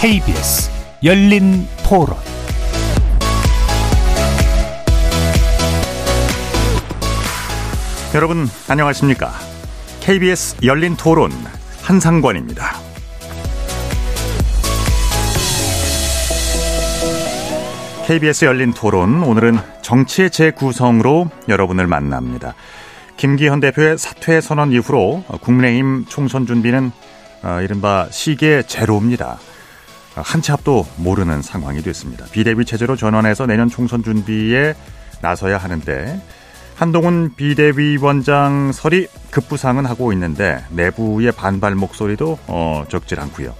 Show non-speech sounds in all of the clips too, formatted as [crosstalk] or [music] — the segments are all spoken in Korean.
KBS 열린 토론 여러분 안녕하십니까? KBS 열린 토론 한상권입니다. KBS 열린 토론 오늘은 정치의 재구성으로 여러분을 만납니다. 김기현 대표의 사퇴 선언 이후로 국민의힘 총선 준비는 어, 이른바 시계 제로입니다. 한치 앞도 모르는 상황이 됐습니다. 비대위 체제로 전환해서 내년 총선 준비에 나서야 하는데 한동훈 비대위원장 설이 급부상은 하고 있는데 내부의 반발 목소리도 어, 적질 않고요.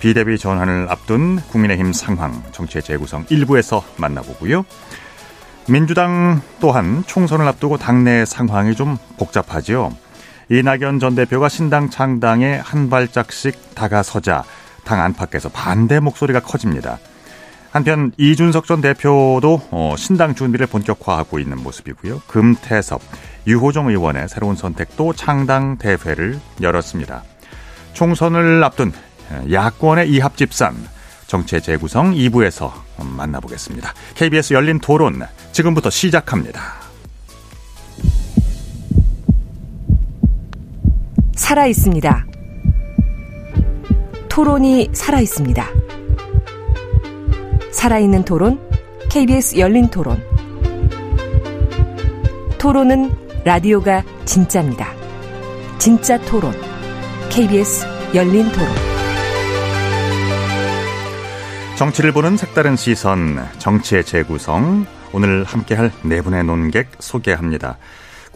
비대위 전환을 앞둔 국민의힘 상황 정치의 재구성 일부에서 만나보고요. 민주당 또한 총선을 앞두고 당내 상황이 좀 복잡하지요. 이낙연 전 대표가 신당 창당에 한 발짝씩 다가서자 당 안팎에서 반대 목소리가 커집니다. 한편 이준석 전 대표도 어, 신당 준비를 본격화하고 있는 모습이고요. 금태섭, 유호정 의원의 새로운 선택도 창당 대회를 열었습니다. 총선을 앞둔 야권의 이합집산 정체 재구성 2부에서 만나보겠습니다. KBS 열린 토론 지금부터 시작합니다. 살아 있습니다. 토론이 살아 있습니다. 살아있는 토론, KBS 열린 토론. 토론은 라디오가 진짜입니다. 진짜 토론, KBS 열린 토론. 정치를 보는 색다른 시선, 정치의 재구성. 오늘 함께할 네 분의 논객 소개합니다.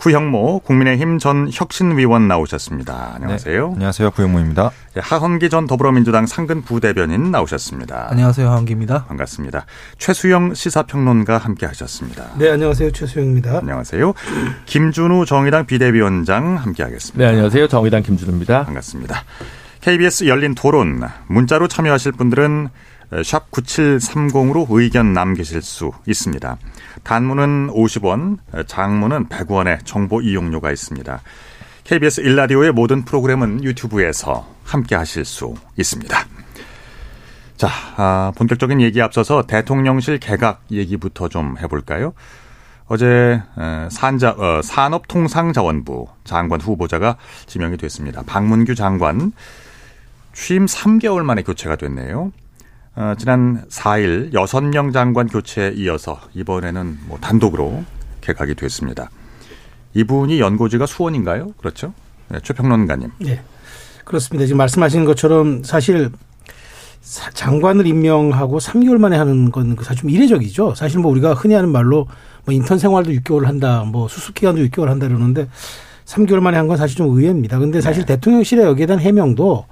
구형모 국민의힘 전 혁신위원 나오셨습니다. 안녕하세요. 네, 안녕하세요. 구형모입니다. 예, 하헌기 전 더불어민주당 상근 부대변인 나오셨습니다. 안녕하세요. 하헌기입니다. 반갑습니다. 최수영 시사평론가 함께 하셨습니다. 네, 안녕하세요. 최수영입니다. 안녕하세요. 김준우 정의당 비대위원장 함께 하겠습니다. 네, 안녕하세요. 정의당 김준우입니다. 반갑습니다. KBS 열린 토론 문자로 참여하실 분들은 샵 9730으로 의견 남기실 수 있습니다. 단문은 50원, 장문은 100원의 정보 이용료가 있습니다. KBS 일라디오의 모든 프로그램은 유튜브에서 함께 하실 수 있습니다. 자, 아, 본격적인 얘기 앞서서 대통령실 개각 얘기부터 좀 해볼까요? 어제 산자, 어, 산업통상자원부 장관 후보자가 지명이 됐습니다. 박문규 장관 취임 3개월 만에 교체가 됐네요. 어, 지난 4일 6명 장관 교체에 이어서 이번에는 뭐 단독으로 개각이 됐습니다. 이분이 연고지가 수원인가요? 그렇죠? 네, 최평론가님. 네. 그렇습니다. 지금 말씀하신 것처럼 사실 장관을 임명하고 3개월 만에 하는 건 사실 좀 이례적이죠. 사실 뭐 우리가 흔히 하는 말로 뭐 인턴 생활도 6개월 한다, 뭐 수습 기간도 6개월 한다 그러는데 3개월 만에 한 건 사실 좀 의외입니다. 근데 사실 네. 대통령실에 여기에 대한 해명도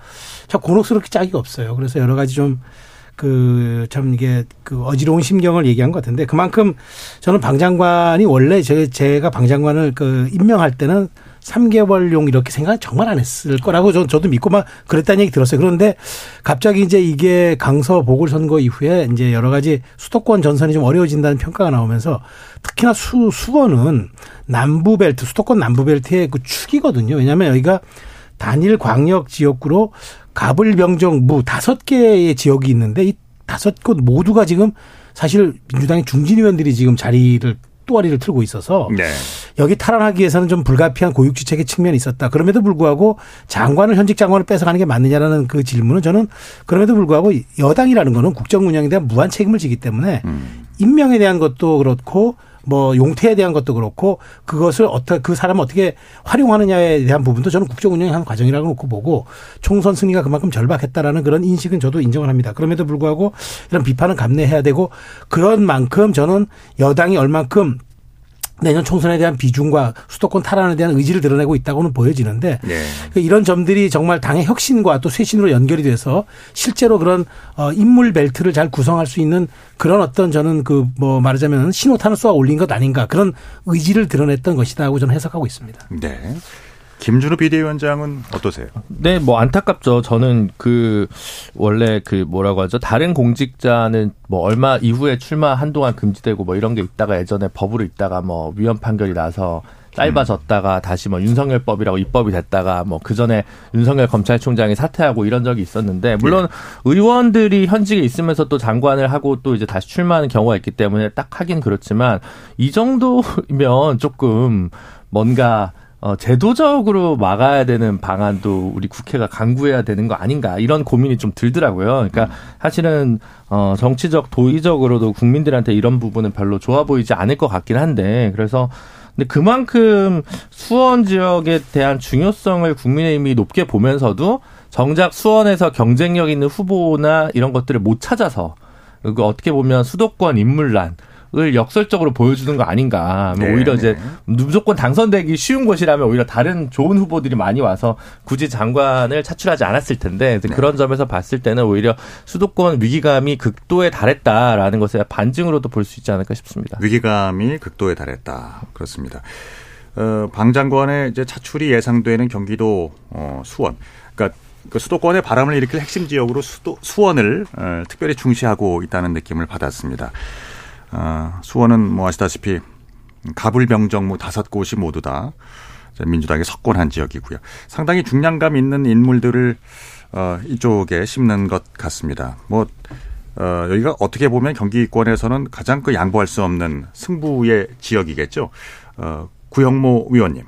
참 곤혹스럽게 짝이 없어요. 그래서 여러 가지 좀 그, 참 이게 그 어지러운 심경을 얘기한 것 같은데 그만큼 저는 방 장관이 원래 제, 제가 방 장관을 그 임명할 때는 3개월용 이렇게 생각 정말 안 했을 거라고 저, 저도 믿고 막 그랬다는 얘기 들었어요. 그런데 갑자기 이제 이게 강서 보궐선거 이후에 이제 여러 가지 수도권 전선이 좀 어려워진다는 평가가 나오면서 특히나 수, 수원은 남부벨트, 수도권 남부벨트의 그 축이거든요. 왜냐하면 여기가 단일 광역 지역구로 가불병정 무 다섯 개의 지역이 있는데 이 다섯 곳 모두가 지금 사실 민주당의 중진 의원들이 지금 자리를 또아리를 틀고 있어서 네. 여기 탈환하기 위해서는 좀 불가피한 고육지책의 측면이 있었다. 그럼에도 불구하고 장관을 현직 장관을 뺏어가는 게 맞느냐라는 그 질문은 저는 그럼에도 불구하고 여당이라는 거는 국정 운영에 대한 무한 책임을 지기 때문에 음. 임명에 대한 것도 그렇고 뭐 용태에 대한 것도 그렇고 그것을 어떻게 그 사람을 어떻게 활용하느냐에 대한 부분도 저는 국정 운영의 한 과정이라고 놓고 보고 총선 승리가 그만큼 절박했다라는 그런 인식은 저도 인정을 합니다. 그럼에도 불구하고 이런 비판은 감내해야 되고 그런 만큼 저는 여당이 얼만큼 내년 총선에 대한 비중과 수도권 탈환에 대한 의지를 드러내고 있다고는 보여지는데 네. 이런 점들이 정말 당의 혁신과 또 쇄신으로 연결이 돼서 실제로 그런 어 인물 벨트를 잘 구성할 수 있는 그런 어떤 저는 그 뭐 말하자면 신호탄을 쏘아 올린 것 아닌가 그런 의지를 드러냈던 것이다고 저는 해석하고 있습니다. 네. 김준호 비대위원장은 어떠세요? 네, 뭐 안타깝죠. 저는 그 원래 그 뭐라고 하죠? 다른 공직자는 뭐 얼마 이후에 출마 한동안 금지되고 뭐 이런 게 있다가 예전에 법으로 있다가 뭐 위헌 판결이 나서 짧아졌다가 다시 뭐 윤석열법이라고 입법이 됐다가 뭐 그 전에 윤석열 검찰총장이 사퇴하고 이런 적이 있었는데 물론 의원들이 현직에 있으면서 또 장관을 하고 또 이제 다시 출마하는 경우가 있기 때문에 딱 하긴 그렇지만 이 정도면 조금 뭔가 어, 제도적으로 막아야 되는 방안도 우리 국회가 강구해야 되는 거 아닌가 이런 고민이 좀 들더라고요. 그러니까 사실은 어, 정치적 도의적으로도 국민들한테 이런 부분은 별로 좋아 보이지 않을 것 같긴 한데 그래서 근데 그만큼 수원 지역에 대한 중요성을 국민의힘이 높게 보면서도 정작 수원에서 경쟁력 있는 후보나 이런 것들을 못 찾아서 그 어떻게 보면 수도권 인물난 을 역설적으로 보여주는 거 아닌가. 뭐 네, 오히려 이제 네. 무조건 당선되기 쉬운 곳이라면 오히려 다른 좋은 후보들이 많이 와서 굳이 장관을 차출하지 않았을 텐데 네. 그런 점에서 봤을 때는 오히려 수도권 위기감이 극도에 달했다라는 것의 반증으로도 볼 수 있지 않을까 싶습니다. 위기감이 극도에 달했다. 그렇습니다. 어, 방 장관의 이제 차출이 예상되는 경기도 어, 수원. 그러니까 그 수도권의 바람을 일으킬 핵심 지역으로 수도, 수원을 어, 특별히 중시하고 있다는 느낌을 받았습니다. 어, 수원은 뭐 아시다시피 가불병정 뭐 다섯 곳이 모두 다 이제 민주당에 석권한 지역이고요. 상당히 중량감 있는 인물들을 어, 이쪽에 심는 것 같습니다. 뭐 어, 여기가 어떻게 보면 경기권에서는 가장 그 양보할 수 없는 승부의 지역이겠죠. 어, 구영모 위원님.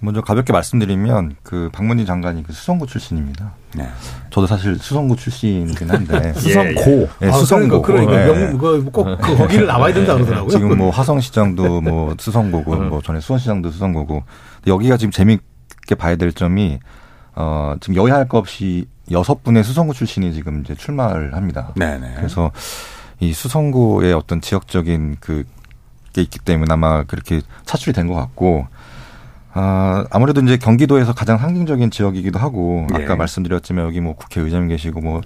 먼저 가볍게 말씀드리면 그 박문진 장관이 그 수성구 출신입니다. 네. 저도 사실 수성구 출신이긴 한데 [laughs] 수성고. 네, 아, 수성고. 그러니까, 네. 그러니까 명, 그거 꼭 그, 거기를 나와야 된다 그러더라고요. 지금 뭐 화성시장도 뭐 수성고고 뭐 전에 수원시장도 수성고고 여기가 지금 재밌게 봐야 될 점이 어 지금 여야 할 것 없이 여섯 분의 수성구 출신이 지금 이제 출마를 합니다. 네네. 그래서 이 수성구의 어떤 지역적인 그 게 있기 때문에 아마 그렇게 차출이 된 것 같고 아, 아무래도 이제 경기도에서 가장 상징적인 지역이기도 하고 아까 예. 말씀드렸지만 여기 뭐 국회의장님 계시고 뭐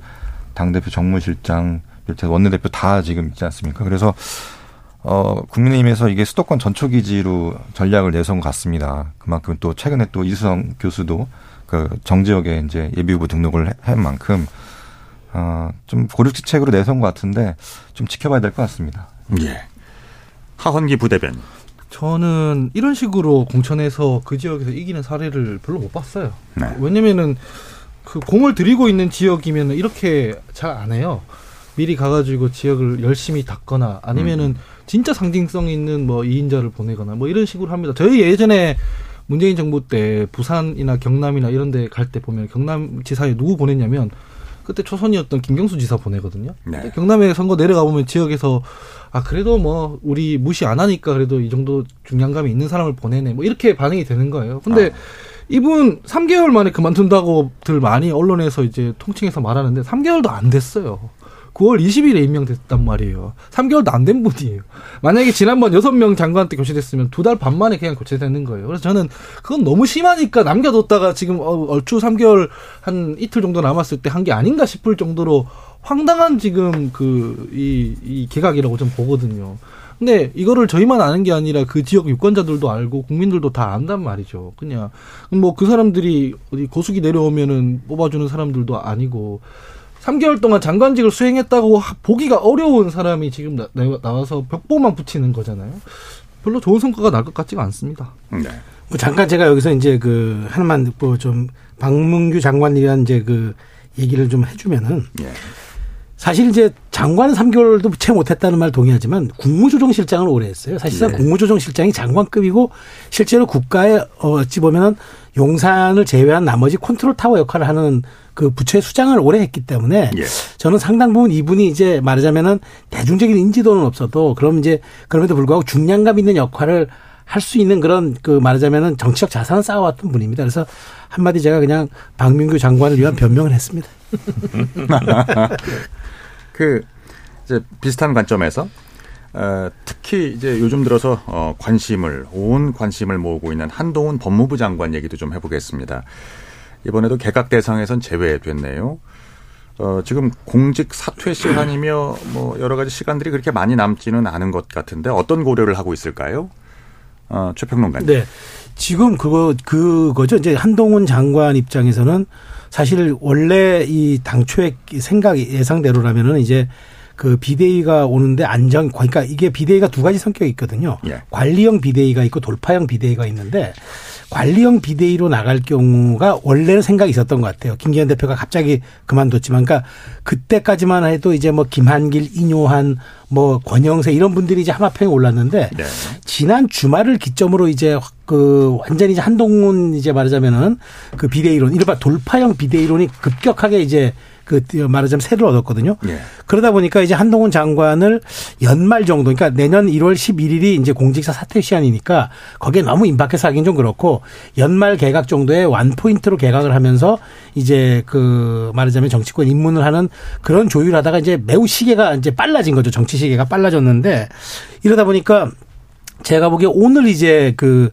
당대표 정무실장 비롯해 원내대표 다 지금 있지 않습니까? 그래서 어, 국민의힘에서 이게 수도권 전초기지로 전략을 내세운 것 같습니다. 그만큼 또 최근에 또 이수성 교수도 그 정지역에 이제 예비후보 등록을 해- 한 만큼 어, 좀 고륙지책으로 내세운 것 같은데 좀 지켜봐야 될 것 같습니다. 예. 하헌기 부대변. 저는 이런 식으로 공천에서 그 지역에서 이기는 사례를 별로 못 봤어요. 네. 왜냐면은 그 공을 들이고 있는 지역이면 이렇게 잘 안 해요. 미리 가가지고 지역을 열심히 닦거나 아니면은 진짜 상징성 있는 뭐 이인자를 보내거나 뭐 이런 식으로 합니다. 저희 예전에 문재인 정부 때 부산이나 경남이나 이런 데 갈 때 보면 경남 지사에 누구 보냈냐면 그때 초선이었던 김경수 지사 보내거든요. 네. 경남에 선거 내려가 보면 지역에서 아 그래도 뭐 우리 무시 안 하니까 그래도 이 정도 중량감이 있는 사람을 보내네 뭐 이렇게 반응이 되는 거예요. 근데 이분 3개월 만에 그만둔다고들 많이 언론에서 이제 통칭해서 말하는데 3개월도 안 됐어요. 9월 20일에 임명됐단 말이에요. 3개월도 안 된 분이에요. 만약에 지난번 6명 장관 때 교체됐으면 두 달 반 만에 그냥 교체되는 거예요. 그래서 저는 그건 너무 심하니까 남겨뒀다가 지금 어, 얼추 3개월 한 이틀 정도 남았을 때 한 게 아닌가 싶을 정도로 황당한 지금 그, 이, 이 개각이라고 좀 보거든요. 근데 이거를 저희만 아는 게 아니라 그 지역 유권자들도 알고 국민들도 다 안단 말이죠. 그냥 뭐 그 사람들이 어디 고수기 내려오면은 뽑아주는 사람들도 아니고 3개월 동안 장관직을 수행했다고 하- 보기가 어려운 사람이 지금 나, 와서 벽보만 붙이는 거잖아요. 별로 좋은 성과가 날 것 같지가 않습니다. 네. 뭐 잠깐 제가 여기서 이제 그 하나만 뭐좀 방문규 장관이란 이제 그 얘기를 좀 해주면은 예. 사실 이제 장관은 3개월도 채 못했다는 말 동의하지만 국무조정실장을 오래 했어요. 사실상 네. 국무조정실장이 장관급이고 실제로 국가에 어, 어찌 보면은 용산을 제외한 나머지 컨트롤 타워 역할을 하는 그 부처의 수장을 오래 했기 때문에 예. 저는 상당 부분 이분이 이제 말하자면은 대중적인 인지도는 없어도 그럼 이제 그럼에도 불구하고 중량감 있는 역할을 할 수 있는 그런 그 말하자면은 정치적 자산을 쌓아왔던 분입니다. 그래서 한마디 제가 그냥 박민규 장관을 위한 변명을 했습니다. [laughs] 그 이제 비슷한 관점에서 어, 특히 이제 요즘 들어서 어, 관심을 온 관심을 모으고 있는 한동훈 법무부 장관 얘기도 좀 해보겠습니다. 이번에도 개각 대상에선 제외됐네요. 어, 지금 공직 사퇴 시한이며 뭐 여러 가지 시간들이 그렇게 많이 남지는 않은 것 같은데 어떤 고려를 하고 있을까요? 어, 최평론가님. 네. 지금 그거, 그거죠. 이제 한동훈 장관 입장에서는 사실 원래 이 당초의 생각 예상대로라면은 이제 그 비대위가 오는데 안정 그러니까 이게 비대위가 두 가지 성격이 있거든요. 예. 관리형 비대위가 있고 돌파형 비대위가 있는데 관리형 비대위로 나갈 경우가 원래는 생각이 있었던 것 같아요. 김기현 대표가 갑자기 그만뒀지만, 그러니까 그때까지만 해도 이제 뭐 김한길, 이뇨한, 뭐 권영세 이런 분들이 이제 하마평에 올랐는데 네. 지난 주말을 기점으로 이제 그 완전히 이제 한동훈 이제 말하자면은 그 비대위론, 이른바 돌파형 비대위론이 급격하게 이제 그 말하자면 새를 얻었거든요. 예. 그러다 보니까 이제 한동훈 장관을 연말 정도, 그러니까 내년 1월 11일이 이제 공직사 사퇴 시한이니까 거기에 너무 임박해서 하긴 좀 그렇고 연말 개각 정도에 완 포인트로 개각을 하면서 이제 그 말하자면 정치권 입문을 하는 그런 조율하다가 이제 매우 시계가 이제 빨라진 거죠. 정치 시계가 빨라졌는데 이러다 보니까 제가 보기에 오늘 이제 그 혁-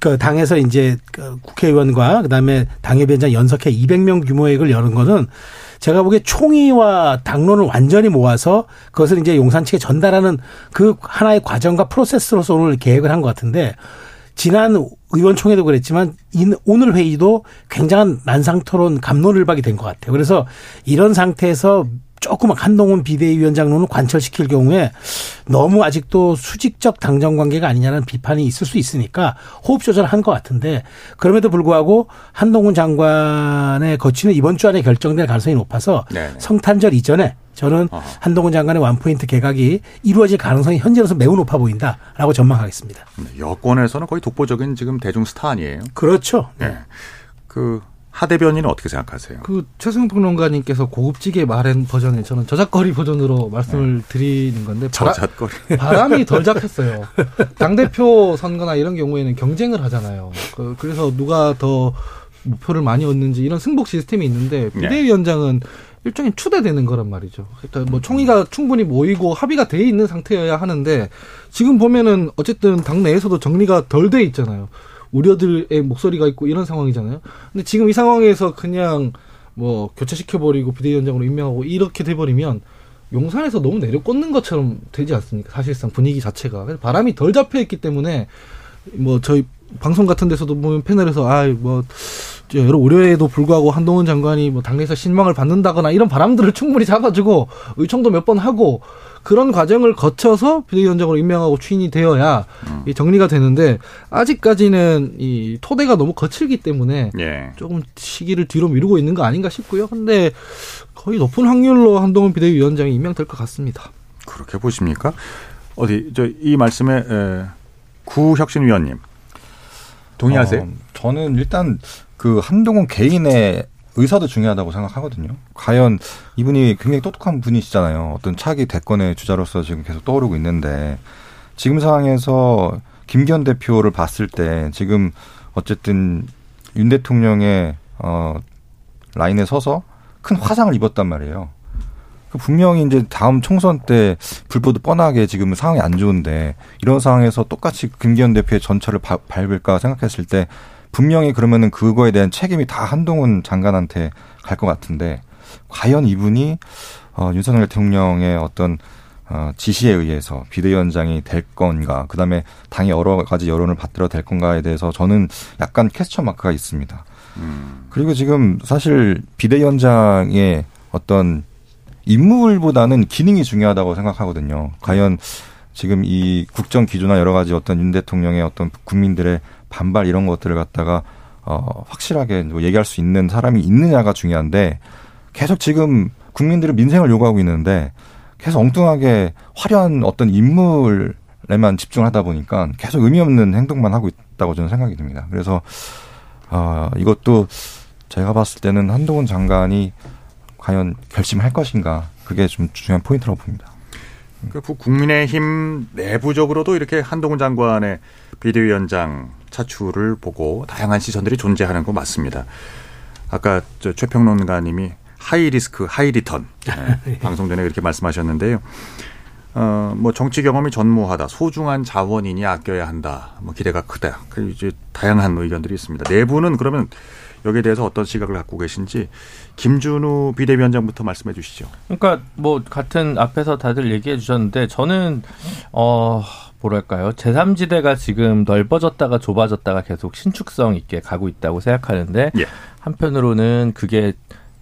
그 당에서 이제 그 국회의원과 그다음에 당협위원장 연석회 200명 규모액을 여는 거는 제가 보기에 총의와 당론을 완전히 모아서 그것을 이제 용산 측에 전달하는 그 하나의 과정과 프로세스로서 오늘 계획을 한 것 같은데 지난 의원총회도 그랬지만 이- 오늘 회의도 굉장한 난상토론 감론을박이 된 것 같아요. 그래서 이런 상태에서 조금 한동훈 비대위원장론을 관철시킬 경우에 너무 아직도 수직적 당정 관계가 아니냐는 비판이 있을 수 있으니까 호흡 조절한 것 같은데 그럼에도 불구하고 한동훈 장관의 거치는 이번 주 안에 결정될 가능성이 높아서 네네. 성탄절 이전에 저는 어허. 한동훈 장관의 완포인트 개각이 이루어질 가능성이 현재로서 매우 높아 보인다라고 전망하겠습니다. 여권에서는 거의 독보적인 지금 대중 스타 아니에요? 그렇죠. 네. 그 하 대변인은 어떻게 생각하세요? 그 최승 평론가님께서 고급지게 말한 버전에 저는 저작거리 버전으로 말씀을 드리는 건데 바라, 저잣거리. [laughs] 바람 이 덜 잡혔어요. 당 대표 선거나 이런 경우에는 경쟁을 하잖아요. 그, 그래서 누가 더 목표를 많이 얻는지 이런 승복 시스템이 있는데 비대위원장은 일종의 추대되는 거란 말이죠. 그러니까 뭐 총의가 충분히 모이고 합의가 돼 있는 상태여야 하는데 지금 보면은 어쨌든 당 내에서도 정리가 덜 돼 있잖아요. 우려들의 목소리가 있고 이런 상황이잖아요. 근데 지금 이 상황에서 그냥 뭐 교체시켜버리고 비대위원장으로 임명하고 이렇게 돼버리면 용산에서 너무 내려 꽂는 것처럼 되지 않습니까? 사실상 분위기 자체가. 그래서 바람이 덜 잡혀 있기 때문에 뭐 저희 방송 같은 데서도 보면 패널에서 아뭐 여러 우려에도 불구하고 한동훈 장관이 뭐 당내에서 신망을 받는다거나 이런 바람들을 충분히 잡아주고 의총도 몇 번 하고 그런 과정을 거쳐서 비대위원장으로 임명하고 추인이 되어야 이 정리가 되는데 아직까지는 이 토대가 너무 거칠기 때문에 예. 조금 시기를 뒤로 미루고 있는 거 아닌가 싶고요. 근데 거의 높은 확률로 한동훈 비대위원장이 임명될 것 같습니다. 그렇게 보십니까? 어디 저 이 말씀에 에, 구혁신 위원님 동의하세요? 어, 저는 일단 그 한동훈 개인의 의사도 중요하다고 생각하거든요. 과연 이분이 굉장히 똑똑한 분이시잖아요. 어떤 차기 대권의 주자로서 지금 계속 떠오르고 있는데 지금 상황에서 김기현 대표를 봤을 때 지금 어쨌든 윤 대통령의 어 라인에 서서 큰 화상을 입었단 말이에요. 그 분명히 이제 다음 총선 때 불보듯 뻔하게 지금 상황이 안 좋은데 이런 상황에서 똑같이 김기현 대표의 전철을 바- 밟을까 생각했을 때 분명히 그러면은 그거에 대한 책임이 다 한동훈 장관한테 갈 것 같은데 과연 이분이 어, 윤석열 대통령의 어떤 어, 지시에 의해서 비대위원장이 될 건가, 그 다음에 당의 여러 가지 여론을 받들어 될 건가에 대해서 저는 약간 퀘스천 마크가 있습니다. 그리고 지금 사실 비대위원장의 어떤 인물보다는 기능이 중요하다고 생각하거든요. 과연 지금 이 국정 기조나 여러 가지 어떤 윤 대통령의 어떤 국민들의 반발 이런 것들을 갖다가 어 확실하게 뭐 얘기할 수 있는 사람이 있느냐가 중요한데 계속 지금 국민들의 민생을 요구하고 있는데 계속 엉뚱하게 화려한 어떤 인물에만 집중하다 보니까 계속 의미 없는 행동만 하고 있다고 저는 생각이 듭니다. 그래서 어 이것도 제가 봤을 때는 한동훈 장관이 과연 결심할 것인가 그게 좀 중요한 포인트라고 봅니다. 그 부- 국민의힘 내부적으로도 이렇게 한동훈 장관의 비대위원장 차출을 보고 다양한 시선들이 존재하는 거 맞습니다. 아까 저 최평론가님이 high risk high return 네, [laughs] 방송 전에 그렇게 말씀하셨는데요. 어, 뭐 정치 경험이 전무하다, 소중한 자원이니 아껴야 한다, 뭐 기대가 크다. 그 이제 다양한 의견들이 있습니다. 내부는 그러면 여기에 대해서 어떤 시각을 갖고 계신지 김준우 비대위원장부터 말씀해 주시죠. 그러니까 뭐 같은 앞에서 다들 얘기해 주셨는데 저는 어 뭐랄까요 제3지대가 지금 넓어졌다가 좁아졌다가 계속 신축성 있게 가고 있다고 생각하는데 예. 한편으로는 그게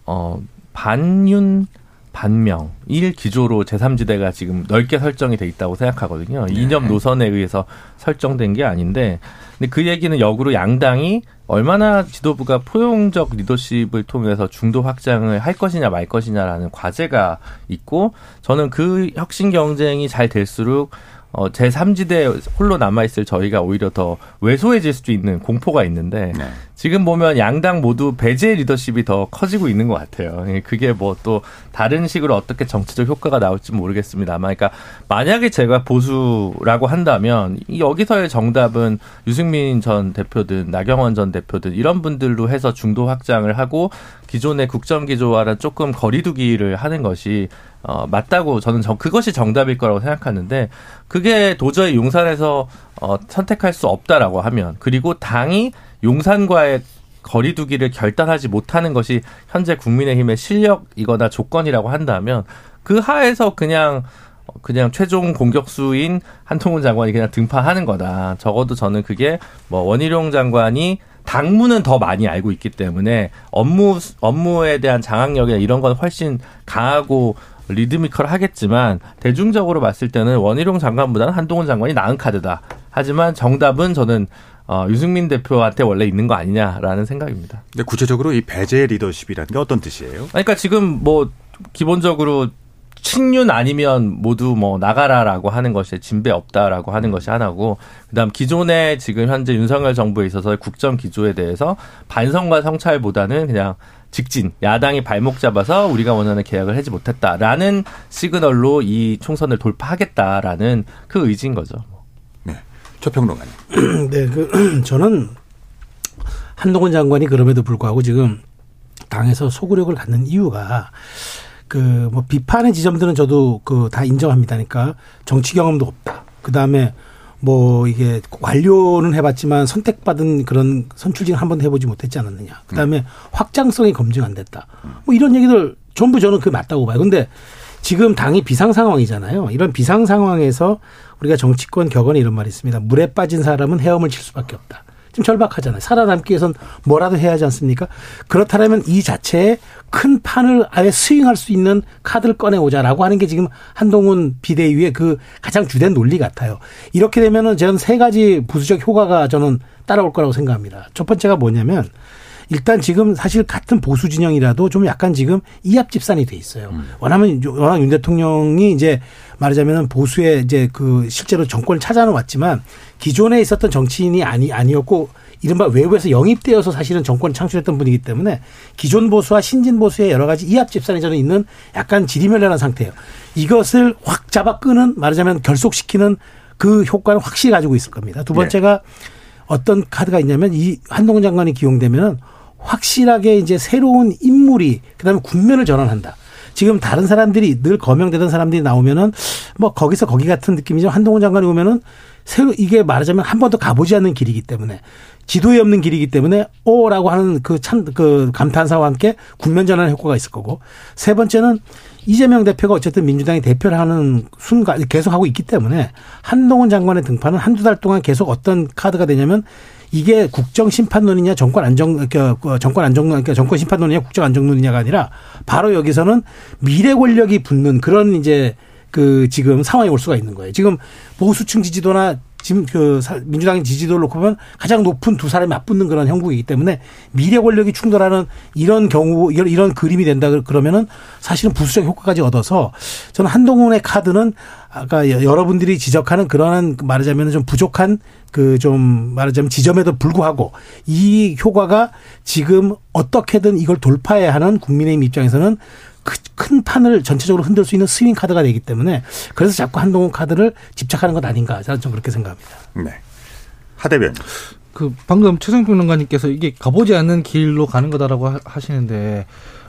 어 반윤 반명, 일 기조로 제3지대가 지금 넓게 설정이 돼 있다고 생각하거든요. 이념 노선에 의해서 설정된 게 아닌데, 근데 그 얘기는 역으로 양당이 얼마나 지도부가 포용적 리더십을 통해서 중도 확장을 할 것이냐 말 것이냐라는 과제가 있고, 저는 그 혁신 경쟁이 잘 될수록 어, 제3지대 홀로 남아있을 저희가 오히려 더 왜소해질 수도 있는 공포가 있는데, 네. 지금 보면 양당 모두 배제 리더십이 더 커지고 있는 것 같아요. 예, 그게 뭐 또 다른 식으로 어떻게 정치적 효과가 나올지 모르겠습니다만, 그러니까 만약에 제가 보수라고 한다면 이 여기서의 정답은 유승민 전 대표든 나경원 전 대표든 이런 분들로 해서 중도 확장을 하고 기존의 국정 기조와는 조금 거리두기를 하는 것이 어, 맞다고 저는 저, 그것이 정답일 거라고 생각하는데 그게 도저히 용산에서 어, 선택할 수 없다라고 하면 그리고 당이 용산과의 거리두기를 결단하지 못하는 것이 현재 국민의힘의 실력이거나 조건이라고 한다면 그 하에서 그냥 그냥 최종 공격수인 한통훈 장관이 그냥 등판하는 거다. 적어도 저는 그게 뭐 원희룡 장관이 당무는 더 많이 알고 있기 때문에 업무 업무에 대한 장악력이나 이런 건 훨씬 강하고 리드미컬 하겠지만 대중적으로 봤을 때는 원희룡 장관보다는 한동훈 장관이 나은 카드다. 하지만 정답은 저는 어, 유승민 대표한테 원래 있는 거 아니냐라는 생각입니다. 근데 구체적으로 이 배제 리더십이라는 게 어떤 뜻이에요? 그러니까 지금 뭐 기본적으로 친윤 아니면 모두 뭐 나가라라고 하는 것이 진배 없다라고 하는 것이 하나고 그다음 기존의 지금 현재 윤석열 정부에 있어서 국정 기조에 대해서 반성과 성찰보다는 그냥 직진 야당이 발목 잡아서 우리가 원하는 계약을 하지 못했다라는 시그널로 이 총선을 돌파하겠다라는 그 의지인 거죠. 네. 최평론가님. [clears throat] 네, 그 [clears throat] 저는 한동훈 장관이 그럼에도 불구하고 지금 당에서 소구력을 갖는 이유가 그 뭐 비판의 지점들은 저도 그 다 인정합니다니까 정치 경험도 없다. 그 다음에 뭐 이게 관료는 해봤지만 선택받은 그런 선출직을 한 번도 해보지 못했지 않았느냐. 그 다음에 확장성이 검증 안 됐다. 뭐 이런 얘기들 전부 저는 그게 맞다고 봐요. 근데 지금 당이 비상 상황이잖아요. 이런 비상 상황에서 우리가 정치권 격언에 이런 말이 있습니다. 물에 빠진 사람은 헤엄을 칠 수밖에 없다. 지금 절박하잖아요. 살아남기 위해선 뭐라도 해야 하지 않습니까? 그렇다면 이 자체에 큰 판을 아예 스윙할 수 있는 카드를 꺼내오자라고 하는 게 지금 한동훈 비대위의 그 가장 주된 논리 같아요. 이렇게 되면은 저는 세 가지 부수적 효과가 저는 따라올 거라고 생각합니다. 첫 번째가 뭐냐면 일단 지금 사실 같은 보수 진영이라도 좀 약간 지금 이합 집산이 돼 있어요. 왜냐하면 워낙 윤 대통령이 이제 말하자면은 보수의 이제 그 실제로 정권을 찾아왔지만 기존에 있었던 정치인이 아니 아니었고 이른바 외부에서 영입되어서 사실은 정권을 창출했던 분이기 때문에 기존 보수와 신진 보수의 여러 가지 이합 집산이 저는 있는 약간 지리멸렬한 상태예요. 이것을 확 잡아 끄는 말하자면 결속시키는 그 효과는 확실히 가지고 있을 겁니다. 두 번째가 어떤 카드가 있냐면 이 한동훈 장관이 기용되면 확실하게 이제 새로운 인물이 그다음에 국면을 전환한다. 지금 다른 사람들이 늘 거명되던 사람들이 나오면은 뭐 거기서 거기 같은 느낌이죠. 한동훈 장관이 오면은 새로 이게 말하자면 한 번도 가보지 않는 길이기 때문에 지도에 없는 길이기 때문에 오라고 하는 그참그 감탄사와 함께 국면 전환 효과가 있을 거고 세 번째는 이재명 대표가 어쨌든 민주당이 대표를 하는 순간 계속 하고 있기 때문에 한동훈 장관의 등판은 한두 달 동안 계속 어떤 카드가 되냐면 이게 국정 심판론이냐 정권 안정 그러니까 정권 안정 그러니까 정권 심판론이냐 국정 안정론이냐가 아니라 바로 여기서는 미래 권력이 붙는 그런 이제 그 지금 상황이 올 수가 있는 거예요. 지금 보수층 지지도나 지금 그 민주당 지지도를 놓고 보면 가장 높은 두 사람이 맞붙는 그런 형국이기 때문에 미래 권력이 충돌하는 이런 경우 이런, 이런 그림이 된다 그러면은 사실은 부수적 효과까지 얻어서 저는 한동훈의 카드는 아까 여러분들이 지적하는 그러한 말하자면 좀 부족한 그 좀 말하자면 지점에도 불구하고 이 효과가 지금 어떻게든 이걸 돌파해야 하는 국민의힘 입장에서는 큰 판을 전체적으로 흔들 수 있는 스윙 카드가 되기 때문에 그래서 자꾸 한동훈 카드를 집착하는 것 아닌가 저는 좀 그렇게 생각합니다. 네. 하대변. 그 방금 최성 평론가님께서 이게 가보지 않는 길로 가는 거다라고 하시는데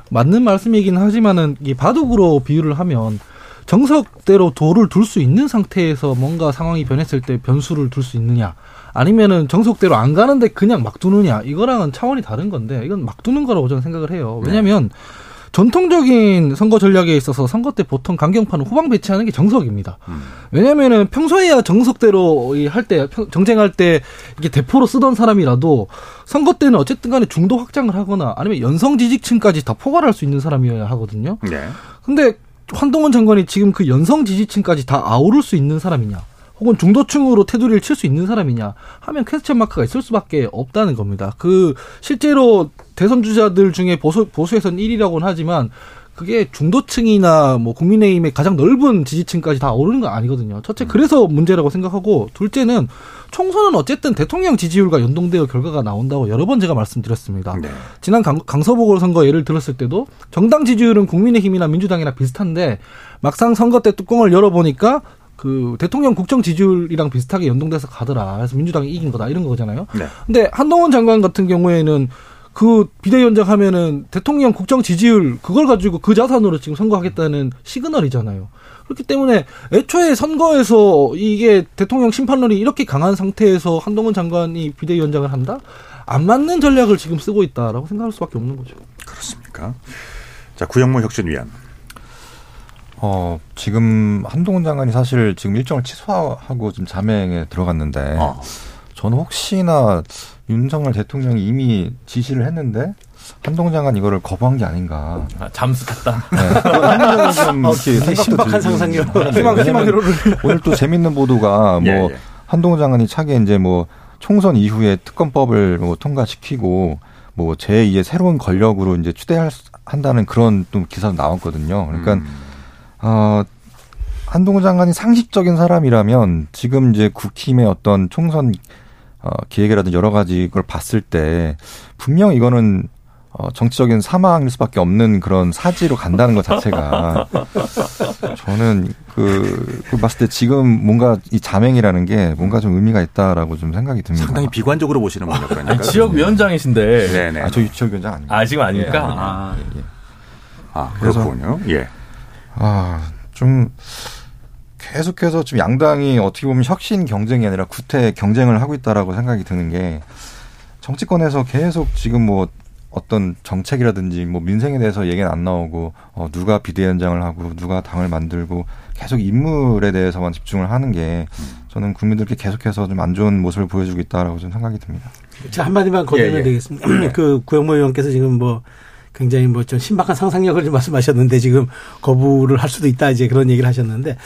맞는 말씀이긴 하지만은 이 바둑으로 비유를 하면 정석대로 돌을 둘 수 있는 상태에서 뭔가 상황이 변했을 때 변수를 둘 수 있느냐 아니면은 정석대로 안 가는데 그냥 막 두느냐 이거랑은 차원이 다른 건데 이건 막 두는 거라고 저는 생각을 해요. 왜냐하면 네. 전통적인 선거 전략에 있어서 선거 때 보통 강경파는 후방 배치하는 게 정석입니다. 음. 왜냐면은 평소에야 정석대로 할 때, 정쟁할 때 이게 대포로 쓰던 사람이라도 선거 때는 어쨌든 간에 중도 확장을 하거나 아니면 연성 지지층까지 다 포괄할 수 있는 사람이어야 하거든요. 네. 근데 한동훈 장관이 지금 그 연성 지지층까지 다 아우를 수 있는 사람이냐? 혹은 중도층으로 테두리를 칠 수 있는 사람이냐 하면 퀘스천 마크가 있을 수밖에 없다는 겁니다. 그 실제로 대선 주자들 중에 보수 보수에선 1위라고는 하지만 그게 중도층이나 뭐 국민의힘의 가장 넓은 지지층까지 다 오르는 건 아니거든요. 첫째 그래서 문제라고 생각하고 둘째는 총선은 어쨌든 대통령 지지율과 연동되어 결과가 나온다고 여러 번 제가 말씀드렸습니다. 네. 지난 강, 강서보궐 선거 예를 들었을 때도 정당 지지율은 국민의힘이나 민주당이나 비슷한데 막상 선거 때 뚜껑을 열어보니까 그 대통령 국정 지지율이랑 비슷하게 연동돼서 가더라. 그래서 민주당이 이긴 거다 이런 거잖아요. 네. 근데 한동훈 장관 같은 경우에는 그 비대위원장 하면은 대통령 국정 지지율 그걸 가지고 그 자산으로 지금 선거하겠다는 시그널이잖아요. 그렇기 때문에 애초에 선거에서 이게 대통령 심판론이 이렇게 강한 상태에서 한동훈 장관이 비대위원장을 한다? 안 맞는 전략을 지금 쓰고 있다라고 생각할 수밖에 없는 거죠. 그렇습니까? 자, 구영모 혁신위원. 어, 지금 한동훈 장관이 사실 지금 일정을 취소하고 지금 자맹에 들어갔는데 어. 저는 혹시나 윤석열 대통령이 이미 지시를 했는데 한동훈 장관 이거를 거부한 게 아닌가. 아, 잠수 탔다. 네. [laughs] 좀 어, 신박한 상상력. 하는데 희망, 희망 왜냐면 회로를. 오늘 또 재밌는 보도가 뭐 예, 예. 한동훈 장관이 차기 이제 뭐 총선 이후에 특검법을 뭐 통과시키고 뭐 제2의 새로운 권력으로 이제 추대한다는 그런 또 기사도 나왔거든요. 그러니까 음. 어 한동훈 장관이 상식적인 사람이라면 지금 이제 국힘의 어떤 총선 어 기획이라든지 여러 가지 걸 봤을 때 분명 이거는 어 정치적인 사망일 수밖에 없는 그런 사지로 간다는 것 자체가 [laughs] 저는 그, 그 봤을 때 지금 뭔가 이 자맹이라는 게 뭔가 좀 의미가 있다라고 좀 생각이 듭니다. 상당히 비관적으로 보시는군요. 그러니까. 아니, 지역 위원장이신데. 네네. 아, 저 유치원 위원장 아닙니다. 아, 지금 아닙니까? 예. 아. 예, 예. 아, 그렇군요. 예. 아, 좀 계속해서 좀 양당이 어떻게 보면 혁신 경쟁이 아니라 구태 경쟁을 하고 있다라고 생각이 드는 게 정치권에서 계속 지금 뭐 어떤 정책이라든지 뭐 민생에 대해서 얘기는 안 나오고 어 누가 비대위원장을 하고 누가 당을 만들고 계속 인물에 대해서만 집중을 하는 게 저는 국민들께 계속해서 좀 안 좋은 모습을 보여주고 있다라고 좀 생각이 듭니다. 자, 한마디만 거두면 예, 예. 되겠습니다. [clears throat] 그 구영모 의원께서 지금 뭐 굉장히 뭐 좀 신박한 상상력을 좀 말씀하셨는데 지금 거부를 할 수도 있다 이제 그런 얘기를 하셨는데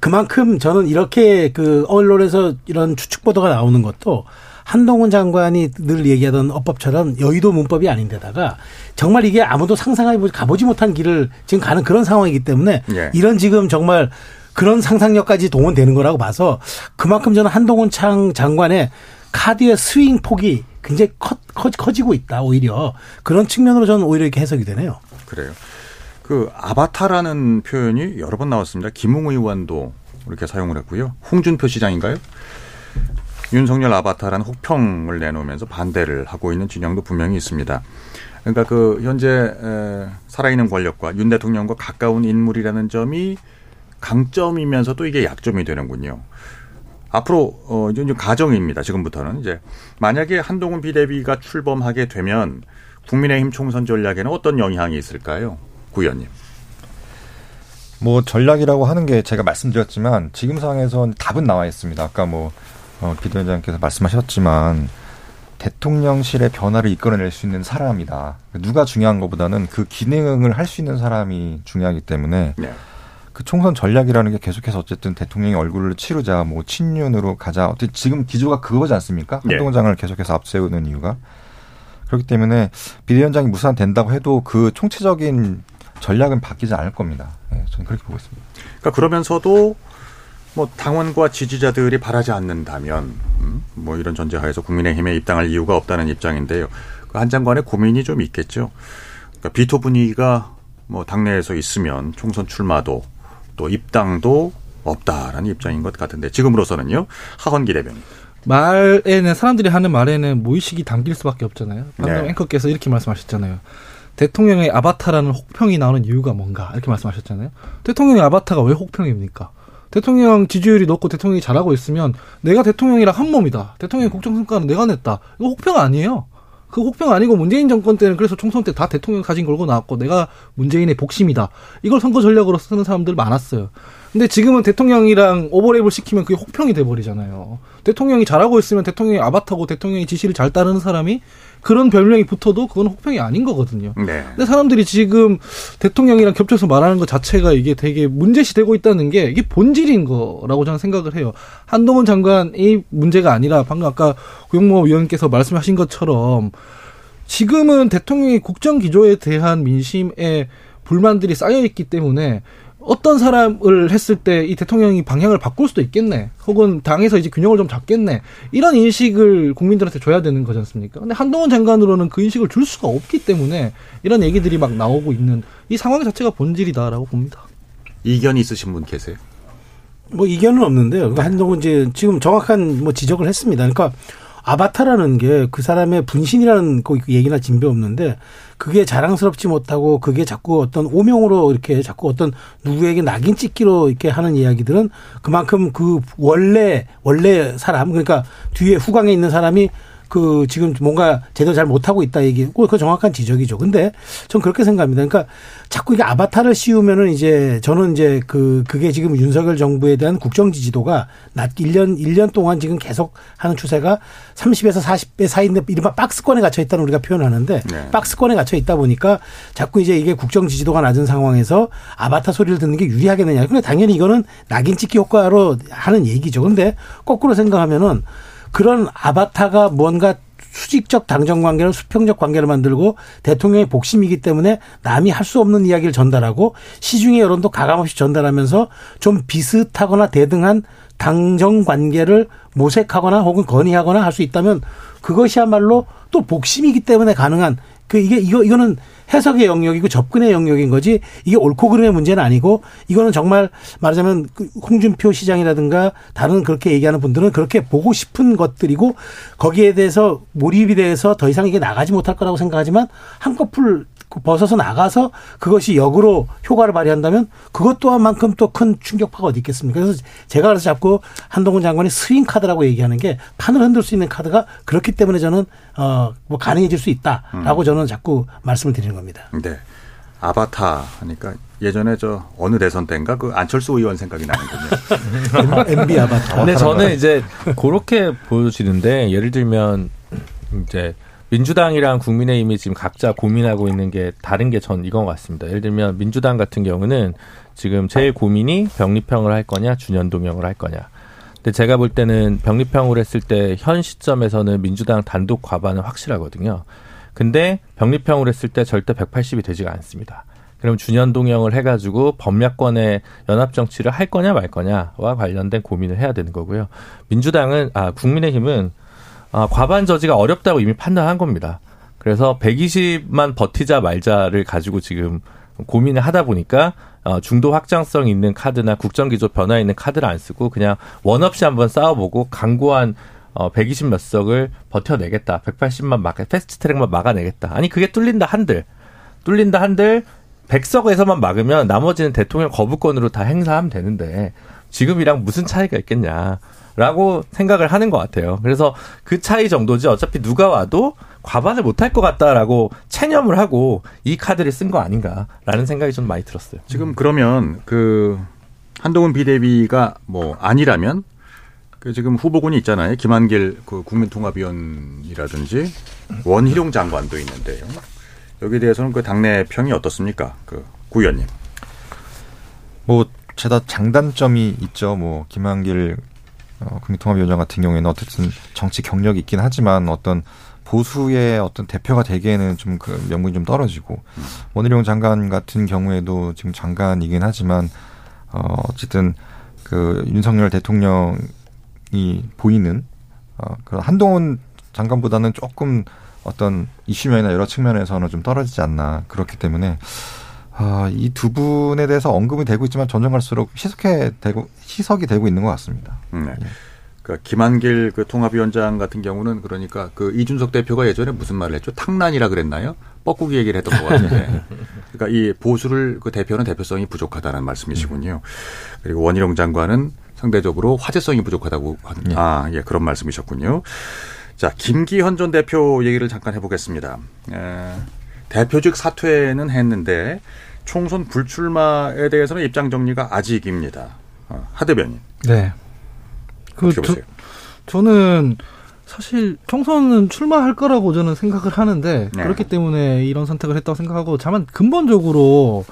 그만큼 저는 이렇게 그 언론에서 이런 추측 보도가 나오는 것도 한동훈 장관이 늘 얘기하던 어법처럼 여의도 문법이 아닌데다가 정말 이게 아무도 상상해 보지 가보지 못한 길을 지금 가는 그런 상황이기 때문에 예. 이런 지금 정말 그런 상상력까지 동원되는 거라고 봐서 그만큼 저는 한동훈 창 장관의 카드의 스윙 폭이 굉장히 커, 커, 커 지고 있다 오히려 그런 측면으로 저는 오히려 이렇게 해석이 되네요. 그래요. 그 아바타라는 표현이 여러 번 나왔습니다. 김웅 의원도 이렇게 사용을 했고요. 홍준표 시장인가요? 윤석열 아바타라는 혹평을 내놓으면서 반대를 하고 있는 진영도 분명히 있습니다. 그러니까 그 현재 에, 살아있는 권력과 윤 대통령과 가까운 인물이라는 점이 강점이면서도 이게 약점이 되는군요. 앞으로 어 이제 좀 가정입니다. 지금부터는 이제 만약에 한동훈 비대위가 출범하게 되면 국민의힘 총선 전략에는 어떤 영향이 있을까요, 구 의원님? 뭐 전략이라고 하는 게 제가 말씀드렸지만 지금 상황에선 답은 나와 있습니다. 아까 뭐 어, 비대위원장께서 말씀하셨지만 대통령실의 변화를 이끌어낼 수 있는 사람이다. 누가 중요한 것보다는 그 기능을 할 수 있는 사람이 중요하기 때문에 네. 그 총선 전략이라는 게 계속해서 어쨌든 대통령의 얼굴을 치르자, 뭐 친윤으로 가자. 어쨌든 지금 기조가 그거지 않습니까? 네. 한동훈 장관을 계속해서 앞세우는 이유가 그렇기 때문에 비대위원장이 무산된다고 해도 그 총체적인 전략은 바뀌지 않을 겁니다. 네, 저는 그렇게 보고 있습니다. 그러니까 그러면서도 뭐 당원과 지지자들이 바라지 않는다면 음, 뭐 이런 전제하에서 국민의힘에 입당할 이유가 없다는 입장인데요. 그한 장관의 고민이 좀 있겠죠. 그러니까 비토 분위기가 뭐 당내에서 있으면 총선 출마도 또 입당도 없다라는 입장인 것 같은데 지금으로서는요 하헌기 대변인. 말에는 사람들이 하는 말에는 무의식이 담길 수밖에 없잖아요. 방금 네. 앵커께서 이렇게 말씀하셨잖아요. 대통령의 아바타라는 혹평이 나오는 이유가 뭔가 이렇게 말씀하셨잖아요. 대통령의 아바타가 왜 혹평입니까? 대통령 지지율이 높고 대통령이 잘하고 있으면 내가 대통령이랑 한 몸이다. 대통령의 국정 성과는 내가 냈다. 이거 혹평 아니에요. 그 혹평 아니고 문재인 정권 때는 그래서 총선 때 다 대통령 사진 걸고 나왔고 내가 문재인의 복심이다. 이걸 선거 전략으로 쓰는 사람들 많았어요. 근데 지금은 대통령이랑 오버랩을 시키면 그게 혹평이 돼버리잖아요. 대통령이 잘하고 있으면 대통령이 아바타고 대통령의 지시를 잘 따르는 사람이 그런 별명이 붙어도 그건 혹평이 아닌 거거든요. 네. 근데 사람들이 지금 대통령이랑 겹쳐서 말하는 것 자체가 이게 되게 문제시 되고 있다는 게 이게 본질인 거라고 저는 생각을 해요. 한동훈 장관이 문제가 아니라 방금 아까 고용모 위원께서 말씀하신 것처럼 지금은 대통령의 국정 기조에 대한 민심에 불만들이 쌓여 있기 때문에 어떤 사람을 했을 때 이 대통령이 방향을 바꿀 수도 있겠네. 혹은 당에서 이제 균형을 좀 잡겠네. 이런 인식을 국민들한테 줘야 되는 거지 않습니까? 근데 한동훈 장관으로는 그 인식을 줄 수가 없기 때문에 이런 얘기들이 막 나오고 있는 이 상황 자체가 본질이다라고 봅니다. 이견 있으신 분 계세요? 뭐 이견은 없는데요. 그러니까 한동훈 이제 지금 정확한 뭐 지적을 했습니다. 그러니까 아바타라는 게 그 사람의 분신이라는 그 얘기나 진배 없는데 그게 자랑스럽지 못하고 그게 자꾸 어떤 오명으로 이렇게 자꾸 어떤 누구에게 낙인 찍기로 이렇게 하는 이야기들은 그만큼 그 원래 원래 사람 그러니까 뒤에 후광에 있는 사람이 그 지금 뭔가 제대로 잘 못하고 있다 얘기고 그 정확한 지적이죠. 근데 전 그렇게 생각합니다. 그러니까 자꾸 이게 아바타를 씌우면은 이제 저는 이제 그 그게 지금 윤석열 정부에 대한 국정 지지도가 낮 1년 1년 동안 지금 계속 하는 추세가 30에서 40배 사이인데 이른바 박스권에 갇혀 있다는 우리가 표현하는데 네. 박스권에 갇혀 있다 보니까 자꾸 이제 이게 국정 지지도가 낮은 상황에서 아바타 소리를 듣는 게 유리하겠느냐. 근데 당연히 이거는 낙인 찍기 효과로 하는 얘기죠. 근데 거꾸로 생각하면은 그런 아바타가 뭔가 수직적 당정 관계를 수평적 관계를 만들고 대통령의 복심이기 때문에 남이 할 수 없는 이야기를 전달하고 시중의 여론도 가감없이 전달하면서 좀 비슷하거나 대등한 당정 관계를 모색하거나 혹은 건의하거나 할 수 있다면 그것이야말로 또 복심이기 때문에 가능한 그 이게 이거 이거는 해석의 영역이고 접근의 영역인 거지 이게 옳고 그름의 문제는 아니고 이거는 정말 말하자면 그 홍준표 시장이라든가 다른 그렇게 얘기하는 분들은 그렇게 보고 싶은 것들이고 거기에 대해서 몰입이 돼서 더 이상 이게 나가지 못할 거라고 생각하지만 한꺼풀 벗어서 나가서 그것이 역으로 효과를 발휘한다면 그것 또한만큼 또 큰 충격파가 어디 있겠습니까? 그래서 제가 그래서 자꾸 한동훈 장관이 스윙 카드라고 얘기하는 게 판을 흔들 수 있는 카드가 그렇기 때문에 저는 어뭐 가능해질 수 있다라고 저는 자꾸 말씀을 드리는 겁니다. 네. 아바타 하니까 예전에 저 어느 대선 때인가 그 안철수 의원 생각이 나는군요. [laughs] MB 아바타. 근데 저는 이제 그렇게 보여지는데 예를 들면 이제 민주당이랑 국민의힘이 지금 각자 고민하고 있는 게 다른 게 전 이건 것 같습니다. 예를 들면 민주당 같은 경우는 지금 제일 고민이 병립형을 할 거냐 준연동형을 할 거냐. 근데 제가 볼 때는 병립형으로 했을 때 현 시점에서는 민주당 단독 과반은 확실하거든요. 근데 병립형으로 했을 때 절대 180이 되지가 않습니다. 그럼 준연동형을 해가지고 범야권의 연합 정치를 할 거냐 말 거냐와 관련된 고민을 해야 되는 거고요. 민주당은 아 국민의힘은 아, 과반 저지가 어렵다고 이미 판단한 겁니다. 그래서 120만 버티자 말자를 가지고 지금 고민을 하다 보니까 어, 중도 확장성 있는 카드나 국정 기조 변화 있는 카드를 안 쓰고 그냥 원 없이 한번 싸워보고 강고한 어, 120 몇 석을 버텨내겠다. 180만 막아, 패스트 트랙만 막아내겠다. 아니, 그게 뚫린다 한들. 뚫린다 한들 100석에서만 막으면 나머지는 대통령 거부권으로 다 행사하면 되는데 지금이랑 무슨 차이가 있겠냐. 라고 생각을 하는 것 같아요. 그래서 그 차이 정도지 어차피 누가 와도 과반을 못할 것 같다라고 체념을 하고 이 카드를 쓴 거 아닌가라는 생각이 좀 많이 들었어요. 지금 그러면 그 한동훈 비대위가 뭐 아니라면 그 지금 후보군이 있잖아요. 김한길 그 국민통합위원이라든지 원희룡 장관도 있는데요. 여기에 대해서는 그 당내 평이 어떻습니까? 그 구의원님. 뭐 죄다 장단점이 있죠. 뭐 김한길 어, 국민통합위원장 같은 경우에는 어쨌든 정치 경력이 있긴 하지만 어떤 보수의 어떤 대표가 되기에는 좀 그 명분이 좀 떨어지고 원희룡 장관 같은 경우에도 지금 장관이긴 하지만 어 어쨌든 그 윤석열 대통령이 보이는 어 그런 한동훈 장관보다는 조금 어떤 이슈면이나 여러 측면에서는 좀 떨어지지 않나 그렇기 때문에 아, 이 두 분에 대해서 언급이 되고 있지만 점점 갈수록 희석해 되고 희석이 되고 있는 것 같습니다. 네. 그 김한길 그 통합위원장 같은 경우는 그러니까 그 이준석 대표가 예전에 무슨 말을 했죠? 탕란이라 그랬나요? 뻐꾸기 얘기를 했던 것 같은데. 그러니까 이 보수를 그 대표는 대표성이 부족하다는 말씀이시군요. 그리고 원희룡 장관은 상대적으로 화제성이 부족하다고 하는 아, 예, 그런 말씀이셨군요. 자, 김기현 전 대표 얘기를 잠깐 해보겠습니다. 에, 대표직 사퇴는 했는데 총선 불출마에 대해서는 입장 정리가 아직입니다. 하 대변인 네. 그 어떻게 저, 보세요? 저는 사실 총선은 출마할 거라고 저는 생각을 하는데 네. 그렇기 때문에 이런 선택을 했다고 생각하고 다만 근본적으로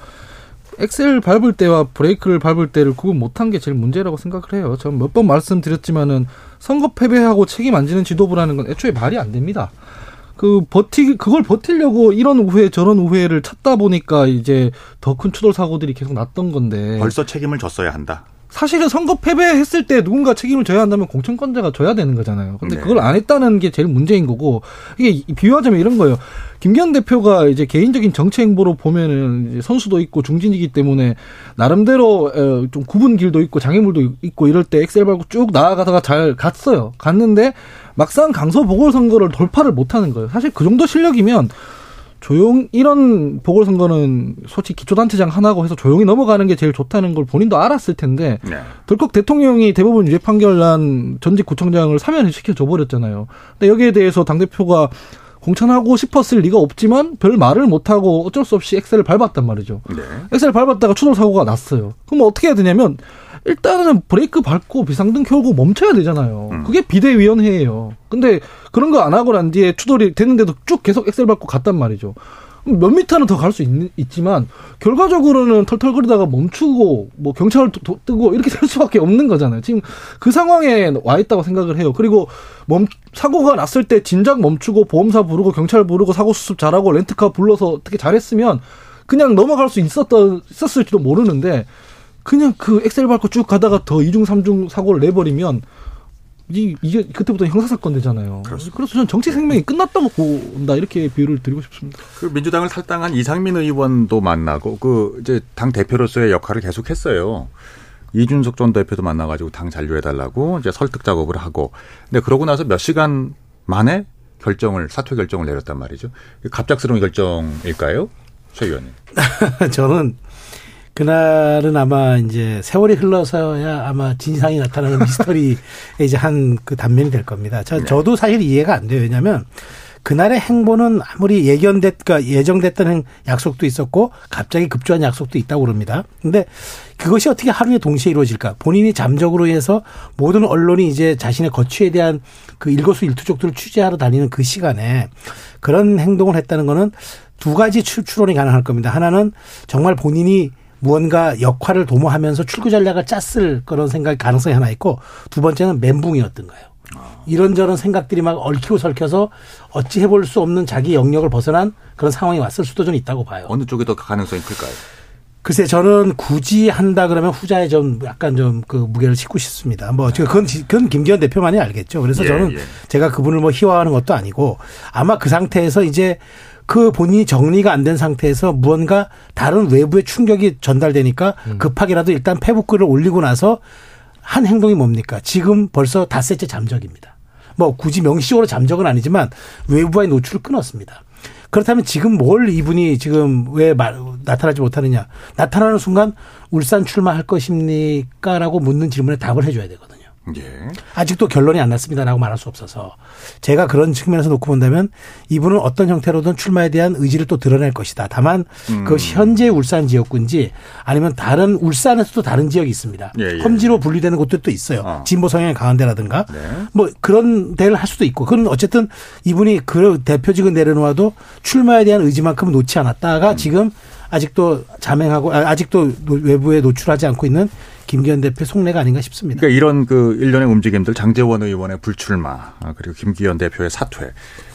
엑셀 밟을 때와 브레이크를 밟을 때를 구분 못한 게 제일 문제라고 생각을 해요. 전 몇 번 말씀드렸지만은 선거 패배하고 책임 안 지는 지도부라는 건 애초에 말이 안 됩니다. 그 버티 그걸 버티려고 이런 우회 저런 우회를 찾다 보니까 이제 더 큰 추돌 사고들이 계속 났던 건데 벌써 책임을 졌어야 한다. 사실은 선거 패배했을 때 누군가 책임을 져야 한다면 공천권자가 져야 되는 거잖아요. 근데 네. 그걸 안 했다는 게 제일 문제인 거고 이게 비유하자면 이런 거예요. 김기현 대표가 이제 개인적인 정치 행보로 보면은 선수도 있고 중진이기 때문에 나름대로 어, 좀 구분 길도 있고 장애물도 있고 이럴 때 엑셀 밟고 쭉 나아가다가 잘 갔어요. 갔는데 막상 강서 보궐선거를 돌파를 못하는 거예요. 사실 그 정도 실력이면 조용 이런 보궐선거는 솔직히 기초단체장 하나고 해서 조용히 넘어가는 게 제일 좋다는 걸 본인도 알았을 텐데 네. 덜컥 대통령이 대법원 유죄 판결 난 전직 구청장을 사면을 시켜줘 버렸잖아요. 근데 여기에 대해서 당 대표가 공천하고 싶었을 리가 없지만 별 말을 못하고 어쩔 수 없이 엑셀을 밟았단 말이죠. 네. 엑셀 밟았다가 추돌 사고가 났어요. 그럼 어떻게 해야 되냐면 일단은 브레이크 밟고 비상등 켜고 멈춰야 되잖아요. 음. 그게 비대위원회예요. 근데 그런 거 안 하고 난 뒤에 추돌이 됐는데도 쭉 계속 엑셀 밟고 갔단 말이죠. 몇 미터는 더 갈 수 있지만 결과적으로는 털털거리다가 멈추고 뭐 경찰을 도- 도- 뜨고 이렇게 될 수밖에 없는 거잖아요. 지금 그 상황에 와 있다고 생각을 해요. 그리고 멈 사고가 났을 때 진작 멈추고 보험사 부르고 경찰 부르고 사고 수습 잘하고 렌트카 불러서 어떻게 잘했으면 그냥 넘어갈 수 있었던 있었을지도 모르는데 그냥 그 엑셀 밟고 쭉 가다가 더 이중 삼중 사고를 내버리면 이 이게 그때부터 형사 사건 되잖아요. 그렇습니다. 그래서 저는 정치 생명이 끝났다고 본다 이렇게 비유를 드리고 싶습니다. 그 민주당을 탈당한 이상민 의원도 만나고 그 이제 당 대표로서의 역할을 계속했어요. 이준석 전 대표도 만나가지고 당 잔류해달라고 이제 설득 작업을 하고. 근데 그러고 나서 몇 시간 만에 결정을 사퇴 결정을 내렸단 말이죠. 갑작스러운 결정일까요, 최 의원님? [laughs] 저는 그날은 아마 이제 세월이 흘러서야 아마 진상이 나타나는 [laughs] 미스터리의 이제 한 그 단면이 될 겁니다. 저, 저도 사실 이해가 안 돼요. 왜냐하면 그날의 행보는 아무리 예견됐, 그러니까 예정됐던 행- 약속도 있었고 갑자기 급조한 약속도 있다고 그럽니다. 근데 그것이 어떻게 하루에 동시에 이루어질까? 본인이 잠적으로 해서 모든 언론이 이제 자신의 거취에 대한 그 일거수 일투족들을 취재하러 다니는 그 시간에 그런 행동을 했다는 거는 두 가지 추, 추론이 가능할 겁니다. 하나는 정말 본인이 무언가 역할을 도모하면서 출구 전략을 짰을 그런 생각 가능성이 하나 있고 두 번째는 멘붕이었던 거예요. 이런저런 생각들이 막 얽히고 설켜서 어찌 해볼 수 없는 자기 영역을 벗어난 그런 상황이 왔을 수도 좀 있다고 봐요. 어느 쪽이 더 가능성이 클까요? 글쎄 저는 굳이 한다 그러면 후자에 좀 약간 좀 그 무게를 싣고 싶습니다. 뭐 그건 지- 그건 김기현 대표만이 알겠죠. 그래서 예, 저는 예. 제가 그분을 뭐 희화하는 것도 아니고 아마 그 상태에서 이제 그 본인이 정리가 안 된 상태에서 무언가 다른 외부의 충격이 전달되니까 급하게라도 일단 페북글을 올리고 나서 한 행동이 뭡니까? 지금 벌써 닷새째 잠적입니다. 뭐 굳이 명시적으로 잠적은 아니지만 외부와의 노출을 끊었습니다. 그렇다면 지금 뭘 이분이 지금 왜 말, 나타나지 못하느냐? 나타나는 순간 울산 출마할 것입니까 라고 묻는 질문에 답을 해줘야 되거든요. 예. 아직도 결론이 안 났습니다라고 말할 수 없어서 제가 그런 측면에서 놓고 본다면 이분은 어떤 형태로든 출마에 대한 의지를 또 드러낼 것이다. 다만 음. 그것이 현재 울산 지역군지 아니면 다른 울산에서도 다른 지역이 있습니다. 예, 예. 험지로 분리되는 곳들도 있어요. 어. 진보 성향이 강한 데라든가 네. 뭐 그런 데를 할 수도 있고 그건 어쨌든 이분이 그 대표직을 내려놓아도 출마에 대한 의지만큼은 놓지 음. 않았다가 지금 아직도 자맹하고 아, 아직도 노- 외부에 노출하지 않고 있는 김기현 대표 속내가 아닌가 싶습니다. 그러니까 이런 그 일련의 움직임들 장재원 의원의 불출마 아, 그리고 김기현 대표의 사퇴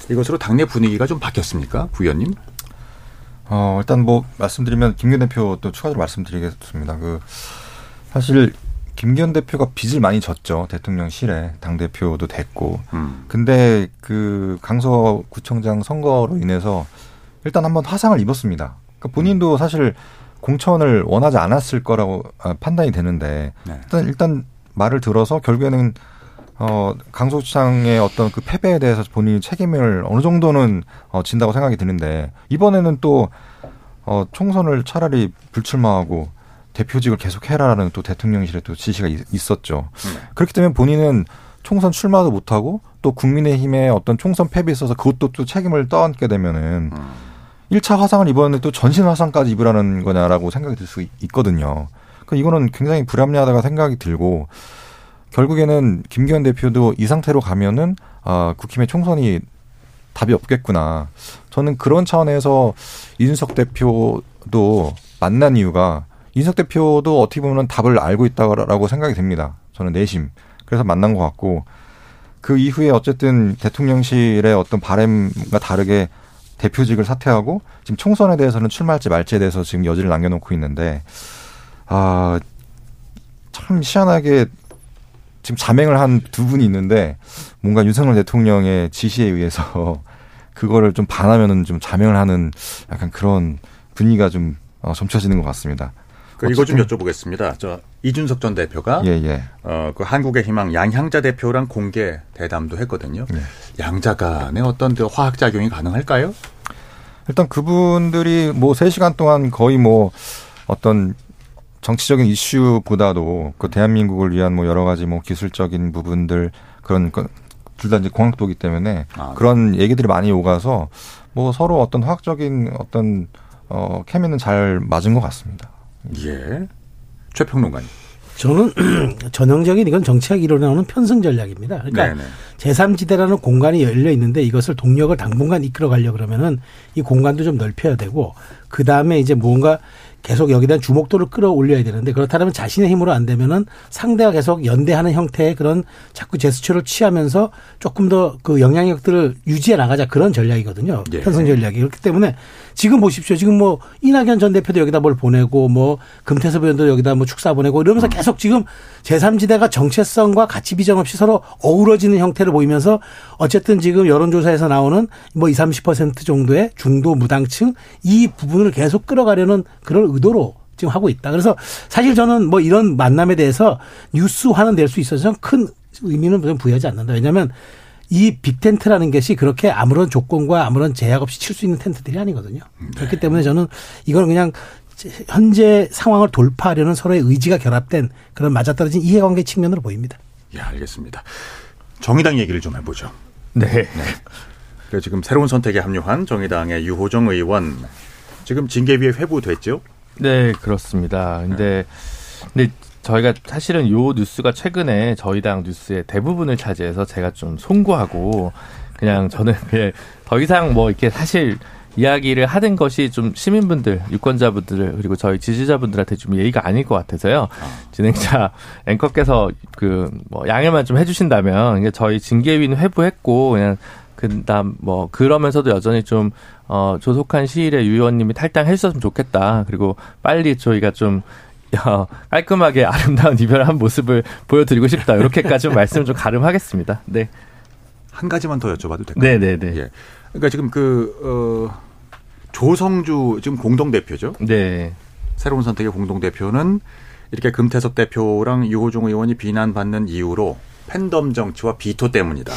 이것으로 당내 분위기가 좀 바뀌었습니까, 부위원님? 어, 일단 뭐 말씀드리면 김기현 대표 또 추가로 말씀드리겠습니다. 그 사실 김기현 대표가 빚을 많이 졌죠. 대통령실에 당 대표도 됐고. 음. 근데 그 강서구청장 선거로 인해서 일단 한번 화상을 입었습니다. 그러니까 본인도 사실 공천을 원하지 않았을 거라고 아, 판단이 되는데 네. 일단 일단 말을 들어서 결국에는 어 강서구청의 어떤 그 패배에 대해서 본인이 책임을 어느 정도는 어 진다고 생각이 드는데 이번에는 또 어 총선을 차라리 불출마하고 대표직을 계속 해라라는 또 대통령실에 또 지시가 있- 있었죠. 네. 그렇기 때문에 본인은 총선 출마도 못하고 또 국민의힘의 어떤 총선 패배에 있어서 그것도 또 책임을 떠안게 되면은 음. 일 1차 화상을 입었는데 또 전신 화상까지 입으라는 거냐라고 생각이 들 수 있거든요. 그 이거는 굉장히 불합리하다가 생각이 들고 결국에는 김기현 대표도 이 상태로 가면은 아 국힘의 총선이 답이 없겠구나. 저는 그런 차원에서 이준석 대표도 만난 이유가 이준석 대표도 어떻게 보면 답을 알고 있다라고 생각이 됩니다. 저는 내심. 그래서 만난 것 같고 그 이후에 어쨌든 대통령실의 어떤 바램과 다르게 대표직을 사퇴하고 지금 총선에 대해서는 출마할지 말지에 대해서 지금 여지를 남겨놓고 있는데 아참 희한하게 지금 자맹을 한 두 분이 있는데 뭔가 윤석열 대통령의 지시에 의해서 [laughs] 그거를 좀 반하면은 좀 자명을 하는 약간 그런 분위기가 좀 어, 점쳐지는 것 같습니다. 그 이거 좀 여쭤보겠습니다. 저 이준석 전 대표가 예, 예. 어, 그 한국의 희망 양향자 대표랑 공개 대담도 했거든요. 예. 양자 간의 어떤 그 화학 작용이 가능할까요? 일단 그분들이 뭐 3시간 동안 거의 뭐 어떤 정치적인 이슈보다도 그 대한민국을 위한 뭐 여러 가지 뭐 기술적인 부분들 그런 둘 다 이제 공학도기 때문에 아, 네. 그런 얘기들이 많이 오가서 뭐 서로 어떤 화학적인 어떤 어 케미는 잘 맞은 것 같습니다. 예. 최평론가님. 저는 [clears throat] 전형적인 이건 정치학 이론에 나오는 편승 전략입니다. 그러니까 네네. 제3지대라는 공간이 열려 있는데 이것을 동력을 당분간 이끌어 가려고 그러면은 이 공간도 좀 넓혀야 되고 그 다음에 이제 뭔가 계속 여기다 주목도를 끌어올려야 되는데 그렇다면 자신의 힘으로 안 되면은 상대가 계속 연대하는 형태의 그런 자꾸 제스처를 취하면서 조금 더 그 영향력들을 유지해 나가자 그런 전략이거든요. 예. 편승 전략이 그렇기 때문에 지금 보십시오. 지금 뭐 이낙연 전 대표도 여기다 뭘 보내고 뭐 금태섭 의원도 여기다 뭐 축사 보내고 이러면서 계속 지금 제3지대가 정체성과 가치 비전 없이 서로 어우러지는 형태를 보이면서 어쨌든 지금 여론조사에서 나오는 뭐 20, 30% 정도의 중도 무당층 이 부분을 계속 끌어가려는 그런 의도로 지금 하고 있다. 그래서 사실 저는 뭐 이런 만남에 대해서 뉴스화는 될 수 있어서 큰 의미는 좀 부여하지 않는다. 왜냐하면 이 빅텐트라는 것이 그렇게 아무런 조건과 아무런 제약 없이 칠 수 있는 텐트들이 아니거든요. 그렇기 때문에 저는 이건 그냥 현재 상황을 돌파하려는 서로의 의지가 결합된 그런 맞아떨어진 이해관계 측면으로 보입니다. 예, 알겠습니다. 정의당 얘기를 좀 해보죠. 네. 그 지금 새로운 선택에 합류한 정의당의 유호정 의원 지금 징계위에 회부됐죠? 네, 그렇습니다. 근데, 근데 저희가 사실은 요 뉴스가 최근에 저희 당 뉴스의 대부분을 차지해서 제가 좀 송구하고 그냥 저는 [laughs] 그냥 더 이상 뭐 이렇게 사실 이야기를 하는 것이 좀 시민분들, 유권자분들 그리고 저희 지지자분들한테 좀 예의가 아닐 것 같아서요. 진행자 앵커께서 그 뭐 양해만 좀 해주신다면 이게 저희 징계위는 회부했고 그냥 그다음 뭐 그러면서도 여전히 좀 어, 조속한 시일에 유 의원님이 탈당했었으면 좋겠다. 그리고 빨리 저희가 좀 어, 깔끔하게 아름다운 이별한 모습을 보여드리고 싶다. 이렇게까지 말씀을 좀 가름하겠습니다. 네. 한 가지만 더 여쭤봐도 될까요? 네네네. 예. 그러니까 지금 그, 어, 조성주 지금 공동대표죠? 네. 새로운 선택의 공동대표는 이렇게 금태섭 대표랑 유호종 의원이 비난받는 이유로 팬덤 정치와 비토 때문이다.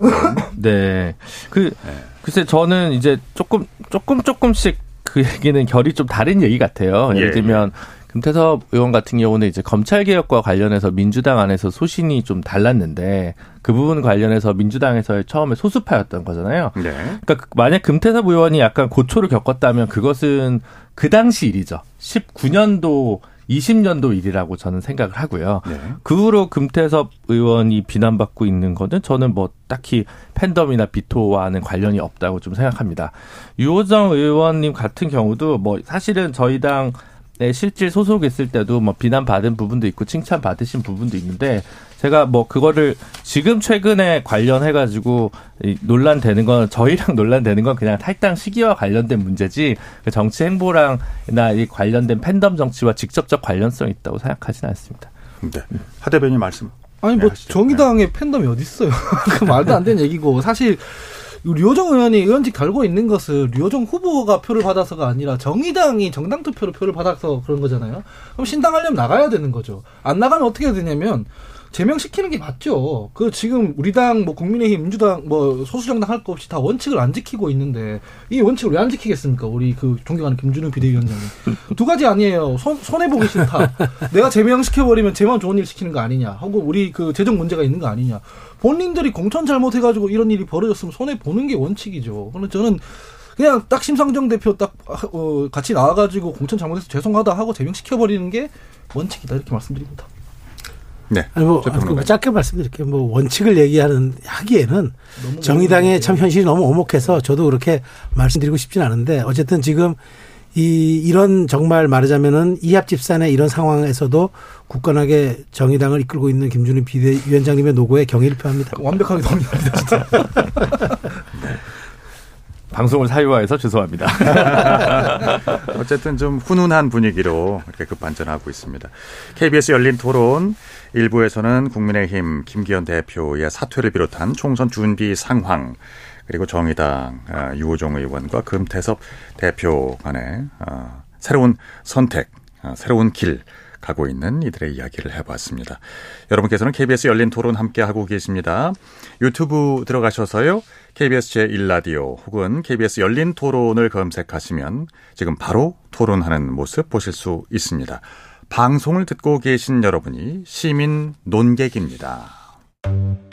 [laughs] 네. 그, 네. 글쎄 저는 이제 조금, 조금, 조금씩 그 얘기는 결이 좀 다른 얘기 같아요. 예를 예, 들면, 금태섭 의원 같은 경우는 이제 검찰 개혁과 관련해서 민주당 안에서 소신이 좀 달랐는데 그 부분 관련해서 민주당에서 처음에 소수파였던 거잖아요. 네. 그러니까 그- 만약 금태섭 의원이 약간 고초를 겪었다면 그것은 그 당시 일이죠. 19년도, 20년도 일이라고 저는 생각을 하고요. 네. 그 후로 금태섭 의원이 비난받고 있는 거는 저는 뭐 딱히 팬덤이나 비토와는 관련이 없다고 좀 생각합니다. 유호정 의원님 같은 경우도 뭐 사실은 저희 당 에 실질 소속했을 때도 뭐 비난받은 부분도 있고 칭찬받으신 부분도 있는데 제가 뭐 그거를 지금 최근에 관련해 가지고 이 논란되는 건 저희랑 [laughs] 논란되는 건 그냥 탈당 시기와 관련된 문제지 그 정치 행보랑이나 이 관련된 팬덤 정치와 직접적 관련성이 있다고 생각하지는 않습니다. 네. 하 대변인 말씀. 아니 네, 뭐 하시죠. 정의당의 팬덤이 어디 있어요? [laughs] 그 말도 안 되는 얘기고 사실 류호정 의원이 의원직 달고 있는 것은 류호정 후보가 표를 받아서가 아니라 정의당이 정당 투표로 표를 받아서 그런 거잖아요. 그럼 신당하려면 나가야 되는 거죠. 안 나가면 어떻게 되냐면 제명시키는 게 맞죠. 그 지금 우리 당, 뭐 국민의힘, 민주당, 뭐 소수정당 할 거 없이 다 원칙을 안 지키고 있는데 이 원칙을 왜 안 지키겠습니까? 우리 그 존경하는 김준우 비대위원장님 두 가지 아니에요. 손 손해 보기 싫다. 내가 제명시켜 버리면 쟤만 좋은 일 시키는 거 아니냐. 하고 우리 그 재정 문제가 있는 거 아니냐. 본인들이 공천 잘못해가지고 이런 일이 벌어졌으면 손해 보는 게 원칙이죠. 그래서 저는 그냥 딱 심상정 대표 딱 어, 같이 나와가지고 공천 잘못해서 죄송하다 하고 제명시켜 버리는 게 원칙이다 이렇게 말씀드립니다. 네. 아니 뭐저 평론가님. 짧게 말씀드릴게요. 뭐 원칙을 얘기하는 하기에는 정의당의 참. 현실이 너무 오목해서 저도 그렇게 말씀드리고 싶진 않은데 어쨌든 지금 이 이런 정말 말하자면은 이합 집산의 이런 상황에서도 굳건하게 정의당을 이끌고 있는 김준일 비대위원장님의 노고에 경의를 표합니다. 완벽하게 동의합니다. 진짜. [laughs] 방송을 사유화해서 죄송합니다. [laughs] 어쨌든 좀 훈훈한 분위기로 이렇게 급반전하고 있습니다. KBS 열린 토론 일부에서는 국민의힘 김기현 대표의 사퇴를 비롯한 총선 준비 상황 그리고 정의당 아, 유호종 의원과 금태섭 대표 간의 아, 새로운 선택, 아, 새로운 길 가고 있는 이들의 이야기를 해봤습니다. 여러분께서는 KBS 열린 토론 함께하고 계십니다. 유튜브 들어가셔서요. KBS 제1라디오 혹은 KBS 열린 토론을 검색하시면 지금 바로 토론하는 모습 보실 수 있습니다. 방송을 듣고 계신 여러분이 시민 논객입니다.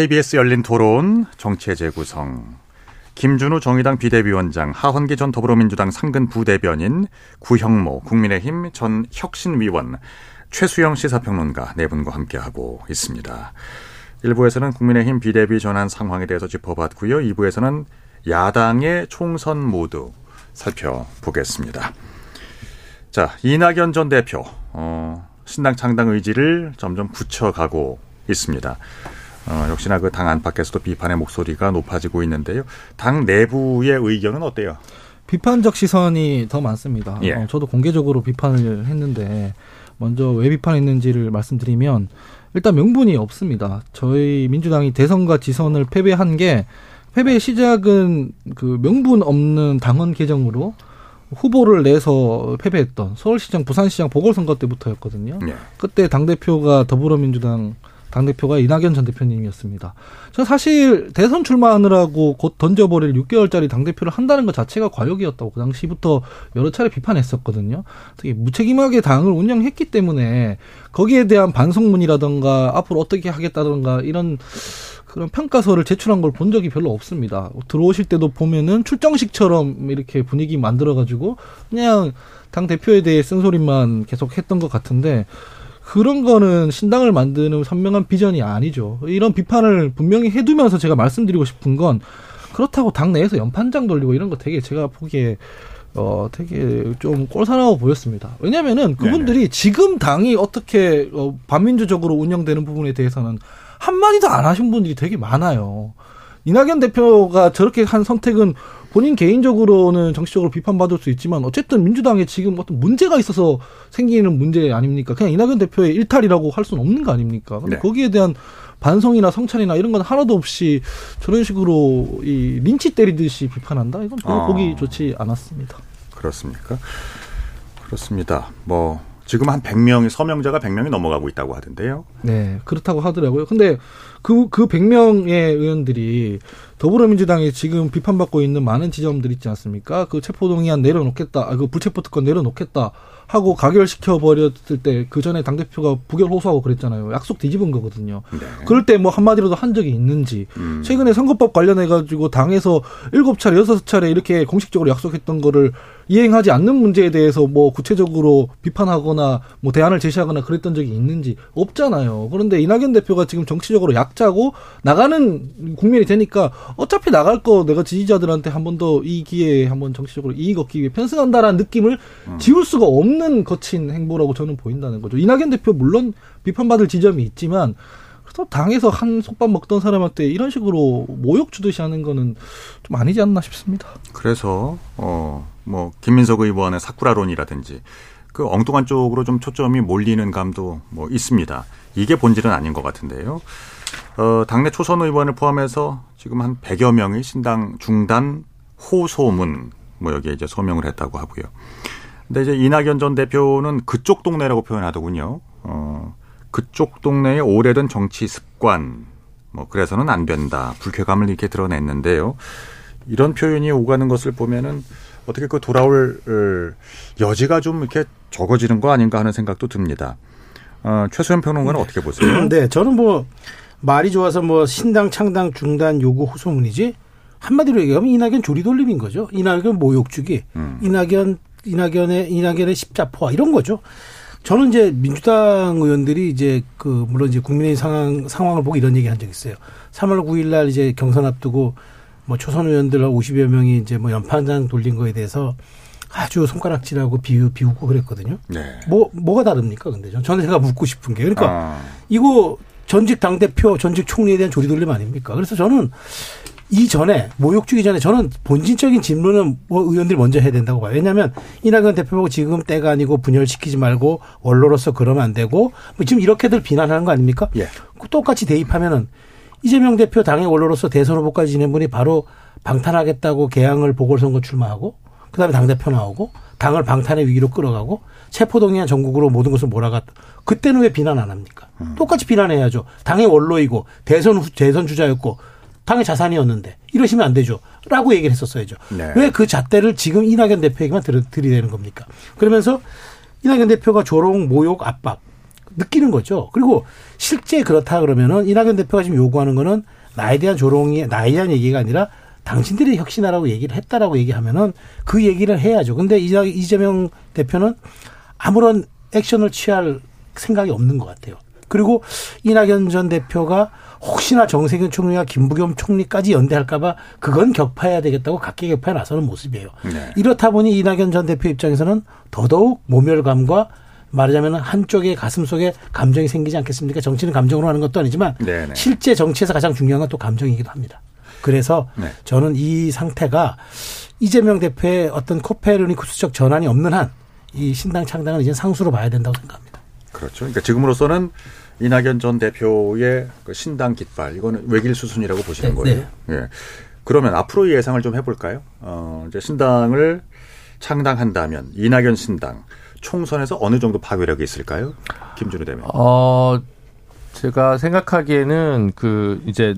KBS 열린 토론 정치의 재구성 김준우 정의당 비대위원장 하헌기 전 더불어민주당 상근 부대변인 구형모 국민의힘 전 혁신위원 최수영 시사평론가 네 분과 함께하고 있습니다. 1부에서는 국민의힘 비대위 전환 상황에 대해서 짚어봤고요. 2부에서는 야당의 총선 모두 살펴보겠습니다. 자, 이낙연 전 대표, 어, 신당 창당 의지를 점점 굳혀가고 있습니다. 어, 역시나 그 당 안팎에서도 비판의 목소리가 높아지고 있는데요. 당 내부의 의견은 어때요? 비판적 시선이 더 많습니다. 예. 어, 저도 공개적으로 비판을 했는데 먼저 왜 비판했는지를 말씀드리면 일단 명분이 없습니다. 저희 민주당이 대선과 지선을 패배한 게 패배의 시작은 그 명분 없는 당원 개정으로 후보를 내서 패배했던 서울시장, 부산시장 보궐선거 때부터였거든요. 예. 그때 당 대표가 더불어민주당 당대표가 이낙연 전 대표님이었습니다. 저 사실 대선 출마하느라고 곧 던져버릴 6개월짜리 당대표를 한다는 것 자체가 과욕이었다고 그 당시부터 여러 차례 비판했었거든요. 특히 무책임하게 당을 운영했기 때문에 거기에 대한 반성문이라던가 앞으로 어떻게 하겠다던가 이런 그런 평가서를 제출한 걸 본 적이 별로 없습니다. 들어오실 때도 보면은 출정식처럼 이렇게 분위기 만들어가지고 그냥 당 대표에 대해 쓴소리만 계속 했던 것 같은데 그런 거는 신당을 만드는 선명한 비전이 아니죠. 이런 비판을 분명히 해두면서 제가 말씀드리고 싶은 건 그렇다고 당 내에서 연판장 돌리고 이런 거 되게 제가 보기에 어 되게 좀 꼴사나워 보였습니다. 왜냐면은 그분들이 지금 당이 어떻게 어 반민주적으로 운영되는 부분에 대해서는 한마디도 안 하신 분들이 되게 많아요. 이낙연 대표가 저렇게 한 선택은 본인 개인적으로는 정치적으로 비판받을 수 있지만 어쨌든 민주당에 지금 어떤 문제가 있어서 생기는 문제 아닙니까? 그냥 이낙연 대표의 일탈이라고 할 수는 없는 거 아닙니까? 근데 네. 거기에 대한 반성이나 성찰이나 이런 건 하나도 없이 저런 식으로 이 린치 때리듯이 비판한다? 이건 별로 아. 보기 좋지 않았습니다. 그렇습니까? 그렇습니다. 뭐 지금 한 100명이 서명자가 100명이 넘어가고 있다고 하던데요. 네, 그렇다고 하더라고요. 근데 그, 그 100명의 의원들이 더불어민주당이 지금 비판받고 있는 많은 지점들 있지 않습니까? 그 체포동의안 내려놓겠다, 아, 그 불체포특권 내려놓겠다 하고 가결시켜 버렸을 때 그 전에 당 대표가 부결 호소하고 그랬잖아요. 약속 뒤집은 거거든요. 네. 그럴 때 뭐 한마디라도 한 적이 있는지. 음. 최근에 선거법 관련해 가지고 당에서 일곱 차례, 여섯 차례 이렇게 공식적으로 약속했던 거를 이행하지 않는 문제에 대해서 뭐 구체적으로 비판하거나 뭐 대안을 제시하거나 그랬던 적이 있는지 없잖아요. 그런데 이낙연 대표가 지금 정치적으로 약자고 나가는 국면이 되니까 어차피 나갈 거 내가 지지자들한테 한 번 더 이 기회에 한번 정치적으로 이익 얻기 위해 편승한다라는 느낌을 지울 수가 없는 거친 행보라고 저는 보인다는 거죠. 이낙연 대표 물론 비판받을 지점이 있지만 그래서 당에서 한 속밥 먹던 사람한테 이런 식으로 모욕 주듯이 하는 거는 좀 아니지 않나 싶습니다. 그래서 어뭐 김민석 의원의 사쿠라론이라든지 그 엉뚱한 쪽으로 좀 초점이 몰리는 감도 뭐 있습니다. 이게 본질은 아닌 것 같은데요. 어, 당내 초선 의원을 포함해서 지금 한 100여 명이 신당 중단 호소문 뭐 여기에 이제 서명을 했다고 하고요. 근데 이제 이낙연 전 대표는 그쪽 동네라고 표현하더군요. 어, 그쪽 동네의 오래된 정치 습관 뭐 그래서는 안 된다. 불쾌감을 이렇게 드러냈는데요. 이런 표현이 오가는 것을 보면은 어떻게 그 돌아올 어, 여지가 좀 이렇게 적어지는 거 아닌가 하는 생각도 듭니다. 어, 최소연 평론가는 어떻게 보세요? 네, 저는 뭐 말이 좋아서 뭐 신당 창당 중단 요구 호소문이지 한마디로 얘기하면 이낙연 조리돌림인 거죠. 이낙연 모욕주기, 음. 이낙연 이낙연의 이낙연의 십자포화 이런 거죠. 저는 이제 민주당 의원들이 이제 그 물론 이제 국민의 상황 상황을 보고 이런 얘기 한 적 있어요. 3월 9일 날 이제 경선 앞두고 뭐 초선 의원들 50여 명이 이제 뭐 연판장 돌린 거에 대해서 아주 손가락질하고 비우 비우고 그랬거든요. 네. 뭐 뭐가 다릅니까? 근데 전 저는 제가 묻고 싶은 게 그러니까 아, 이거 전직 당 대표, 전직 총리에 대한 조리돌림 아닙니까? 그래서 저는 이전에 모욕 주기 전에 저는 본질적인 질문은 뭐 의원들이 먼저 해야 된다고 봐요. 왜냐하면 이낙연 대표하고 지금 때가 아니고 분열시키지 말고 원로로서 그러면 안 되고 뭐 지금 이렇게들 비난하는 거 아닙니까? 예. 똑같이 대입하면은 이재명 대표 당의 원로로서 대선 후보까지 지낸 분이 바로 방탄하겠다고 개항을 보궐선거 출마하고 그다음에 당 대표 나오고 당을 방탄의 위기로 끌어가고 체포동의안 전국으로 모든 것을 몰아갔다. 그때는 왜 비난 안 합니까? 똑같이 비난해야죠. 당의 원로이고 대선 후- 대선 주자였고 당의 자산이었는데 이러시면 안 되죠. 라고 얘기를 했었어야죠. 네. 왜그 잣대를 지금 이낙연 대표에게만 들, 들이대는 겁니까? 그러면서 이낙연 대표가 조롱, 모욕, 압박 느끼는 거죠. 그리고 실제 그렇다 그러면은 이낙연 대표가 지금 요구하는 거는 나에 대한 조롱이 나에 대한 얘기가 아니라 당신들이 혁신하라고 얘기를 했다라고 얘기하면은 그 얘기를 해야죠. 근데 이재명 대표는 아무런 액션을 취할 생각이 없는 것 같아요. 그리고 이낙연 전 대표가 혹시나 정세균 총리와 김부겸 총리까지 연대할까봐 그건 격파해야 되겠다고 각계 격파에 나서는 모습이에요. 네. 이렇다 보니 이낙연 전 대표 입장에서는 더더욱 모멸감과 말하자면 한쪽의 가슴 속에 감정이 생기지 않겠습니까? 정치는 감정으로 하는 것도 아니지만 네네. 실제 정치에서 가장 중요한 건 또 감정이기도 합니다. 그래서 네. 저는 이 상태가 이재명 대표의 어떤 코페르니쿠스적 전환이 없는 한 이 신당 창당은 이제 상수로 봐야 된다고 생각합니다. 그렇죠. 그러니까 지금으로서는 이낙연 전 대표의 그 신당 깃발 이거는 외길 수순이라고 보시는 네, 거예요. 예. 그러면 앞으로 예상을 좀 해볼까요? 어, 이제 신당을 창당한다면 이낙연 신당 총선에서 어느 정도 파괴력이 있을까요? 김준우 대변인. 어, 제가 생각하기에는 그 이제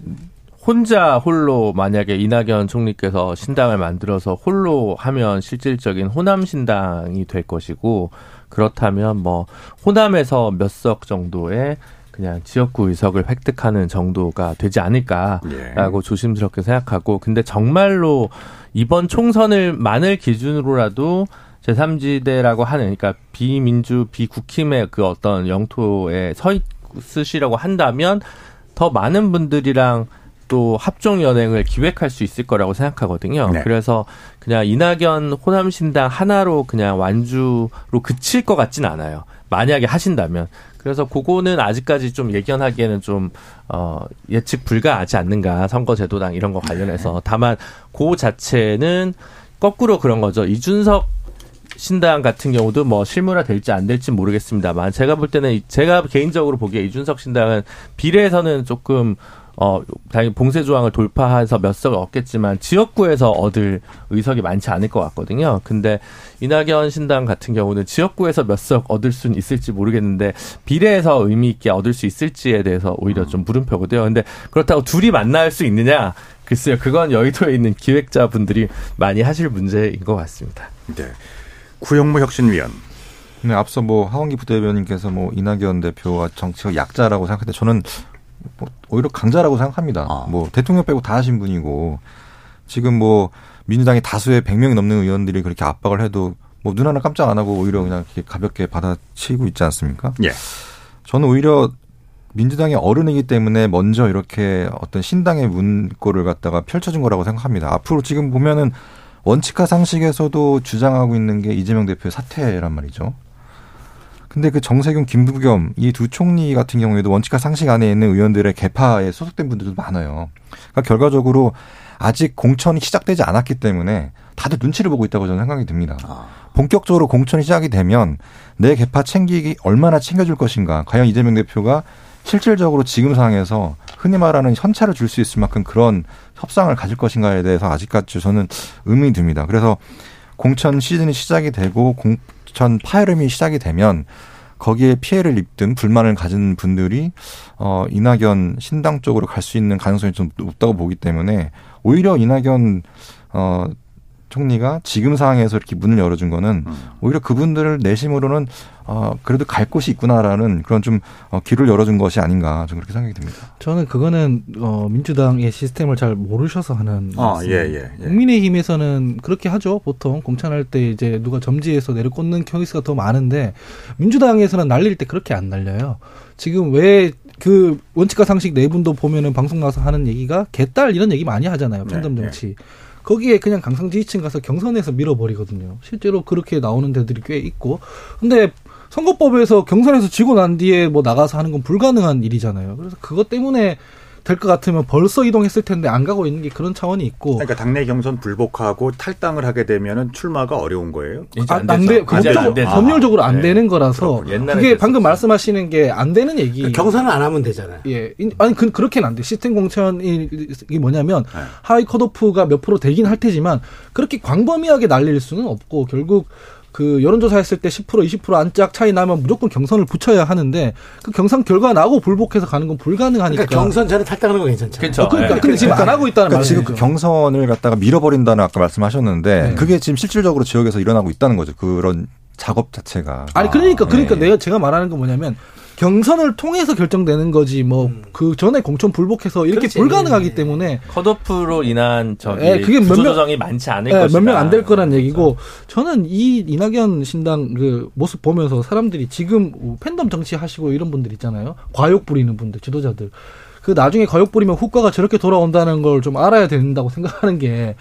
혼자 홀로 만약에 이낙연 총리께서 신당을 만들어서 홀로 하면 실질적인 호남 신당이 될 것이고 그렇다면 뭐 호남에서 몇 석 정도의 그냥 지역구 의석을 획득하는 정도가 되지 않을까라고 예. 조심스럽게 생각하고 근데 정말로 이번 총선을 만을 기준으로라도 제3지대라고 하는 그러니까 비민주 비국힘의 그 어떤 영토에 서 있으시라고 한다면 더 많은 분들이랑 또 합종 연행을 기획할 수 있을 거라고 생각하거든요. 네. 그래서 그냥 이낙연 호남신당 하나로 그냥 완주로 그칠 것 같진 않아요. 만약에 하신다면. 그래서 그거는 아직까지 좀 예견하기에는 좀, 어, 예측 불가하지 않는가. 선거제도당 이런 거 관련해서. 다만, 그 자체는 거꾸로 그런 거죠. 이준석 신당 같은 경우도 뭐 실무화 될지 안 될지 모르겠습니다만 제가 볼 때는 이- 제가 개인적으로 보기에 이준석 신당은 비례에서는 조금 어 당연히 봉쇄 조항을 돌파해서 몇 석을 얻겠지만 지역구에서 얻을 의석이 많지 않을 것 같거든요. 근데 이낙연 신당 같은 경우는 지역구에서 몇 석 얻을 수는 있을지 모르겠는데 비례에서 의미 있게 얻을 수 있을지에 대해서 오히려 좀 물음표거든요. 근데 그렇다고 둘이 만날 수 있느냐? 글쎄요. 그건 여의도에 있는 기획자분들이 많이 하실 문제인 것 같습니다. 네. 구영무 혁신위원. 네, 앞서 뭐 하원기 부대변인께서 뭐 이낙연 대표와 정치가 약자라고 생각했는데 저는 뭐 오히려 강자라고 생각합니다. 아. 뭐 대통령 빼고 다 하신 분이고 지금 뭐 민주당이 다수의 100명이 넘는 의원들이 그렇게 압박을 해도 뭐 눈 하나 깜짝 안 하고 오히려 그냥 이렇게 가볍게 받아치고 있지 않습니까? 예. 저는 오히려 민주당의 어른이기 때문에 먼저 이렇게 어떤 신당의 문고를 갖다가 펼쳐준 거라고 생각합니다. 앞으로 지금 보면은 원칙과 상식에서도 주장하고 있는 게 이재명 대표의 사퇴란 말이죠. 근데 그 정세균, 김부겸 이 두 총리 같은 경우에도 원칙과 상식 안에 있는 의원들의 개파에 소속된 분들도 많아요. 그러니까 결과적으로 아직 공천이 시작되지 않았기 때문에 다들 눈치를 보고 있다고 저는 생각이 듭니다. 아. 본격적으로 공천이 시작이 되면 내 개파 챙기기 얼마나 챙겨줄 것인가. 과연 이재명 대표가 실질적으로 지금 상황에서 흔히 말하는 현찰을 줄 수 있을 만큼 그런 협상을 가질 것인가에 대해서 아직까지 저는 의문이 듭니다. 그래서 공천 시즌이 시작이 되고 공 천 파열음이 시작이 되면 거기에 피해를 입든 불만을 가진 분들이 어 이낙연 신당 쪽으로 갈 수 있는 가능성이 좀 높다고 보기 때문에 오히려 이낙연 어 총리가 지금 상황에서 이렇게 문을 열어준 거는 오히려 그분들을 내심으로는 어 그래도 갈 곳이 있구나라는 그런 좀 어, 길을 열어준 것이 아닌가 좀 그렇게 생각이 듭니다. 저는 그거는 어 민주당의 시스템을 잘 모르셔서 하는 아. 예, 예, 예. 국민의힘에서는 그렇게 하죠. 보통 공천할 때 이제 누가 점지해서 내려꽂는 케이스가 더 많은데 민주당에서는 날릴 때 그렇게 안 날려요. 지금 왜 그 원칙과 상식 네 분도 보면은 방송 나와서 하는 얘기가 개딸 이런 얘기 많이 하잖아요. 팬덤 네, 정치. 거기에 그냥 강성 지지층 가서 경선에서 밀어버리거든요. 실제로 그렇게 나오는 데들이 꽤 있고. 근데 선거법에서 경선에서 지고 난 뒤에 뭐 나가서 하는 건 불가능한 일이잖아요. 그래서 그것 때문에 될 것 같으면 벌써 이동했을 텐데 안 가고 있는 게 그런 차원이 있고. 그러니까 당내 경선 불복하고 탈당을 하게 되면은 출마가 어려운 거예요. 아, 안 돼. 법적, 법률적으로 안 되는 거라서 그게 방금 말씀하시는 게 안 되는 얘기. 경선을 안 하면 되잖아요. 예. 인- 아니 그, 그렇게는 안 돼. 시스템 공천이 뭐냐면 네. 하위 컷오프가 몇 프로 되긴 할 테지만 그렇게 광범위하게 날릴 수는 없고 결국 그 여론조사 했을 때 10% 20% 안짝 차이 나면 무조건 경선을 붙여야 하는데 그 경선 결과 나고 불복해서 가는 건 불가능하니까. 그러니까 경선 전에 탈당하는 거 괜찮죠. 어, 그러니까 근데 지금 안 하고 있다는 그러니까 말이죠. 지금 그 경선을 갖다가 밀어버린다는 아까 말씀하셨는데 그게 지금 실질적으로 지역에서 일어나고 있다는 거죠. 그런 작업 자체가. 아니 그러니까 그러니까 네. 내가 제가 말하는 건 뭐냐면 경선을 통해서 결정되는 거지 뭐그 전에 공천 불복해서 이렇게 그렇지. 불가능하기 때문에 컷오프로 인한 저기 예, 그게 몇 명- 구조조정이 많지 않을 예, 것이다. 몇명 안 될 거란 얘기고 저는 이 이낙연 신당 그 모습 보면서 사람들이 지금 팬덤 정치 하시고 이런 분들 있잖아요. 과욕 부리는 분들, 지도자들. 그 나중에 과욕 부리면 후과가 저렇게 돌아온다는 걸 좀 알아야 된다고 [laughs] 생각하는 게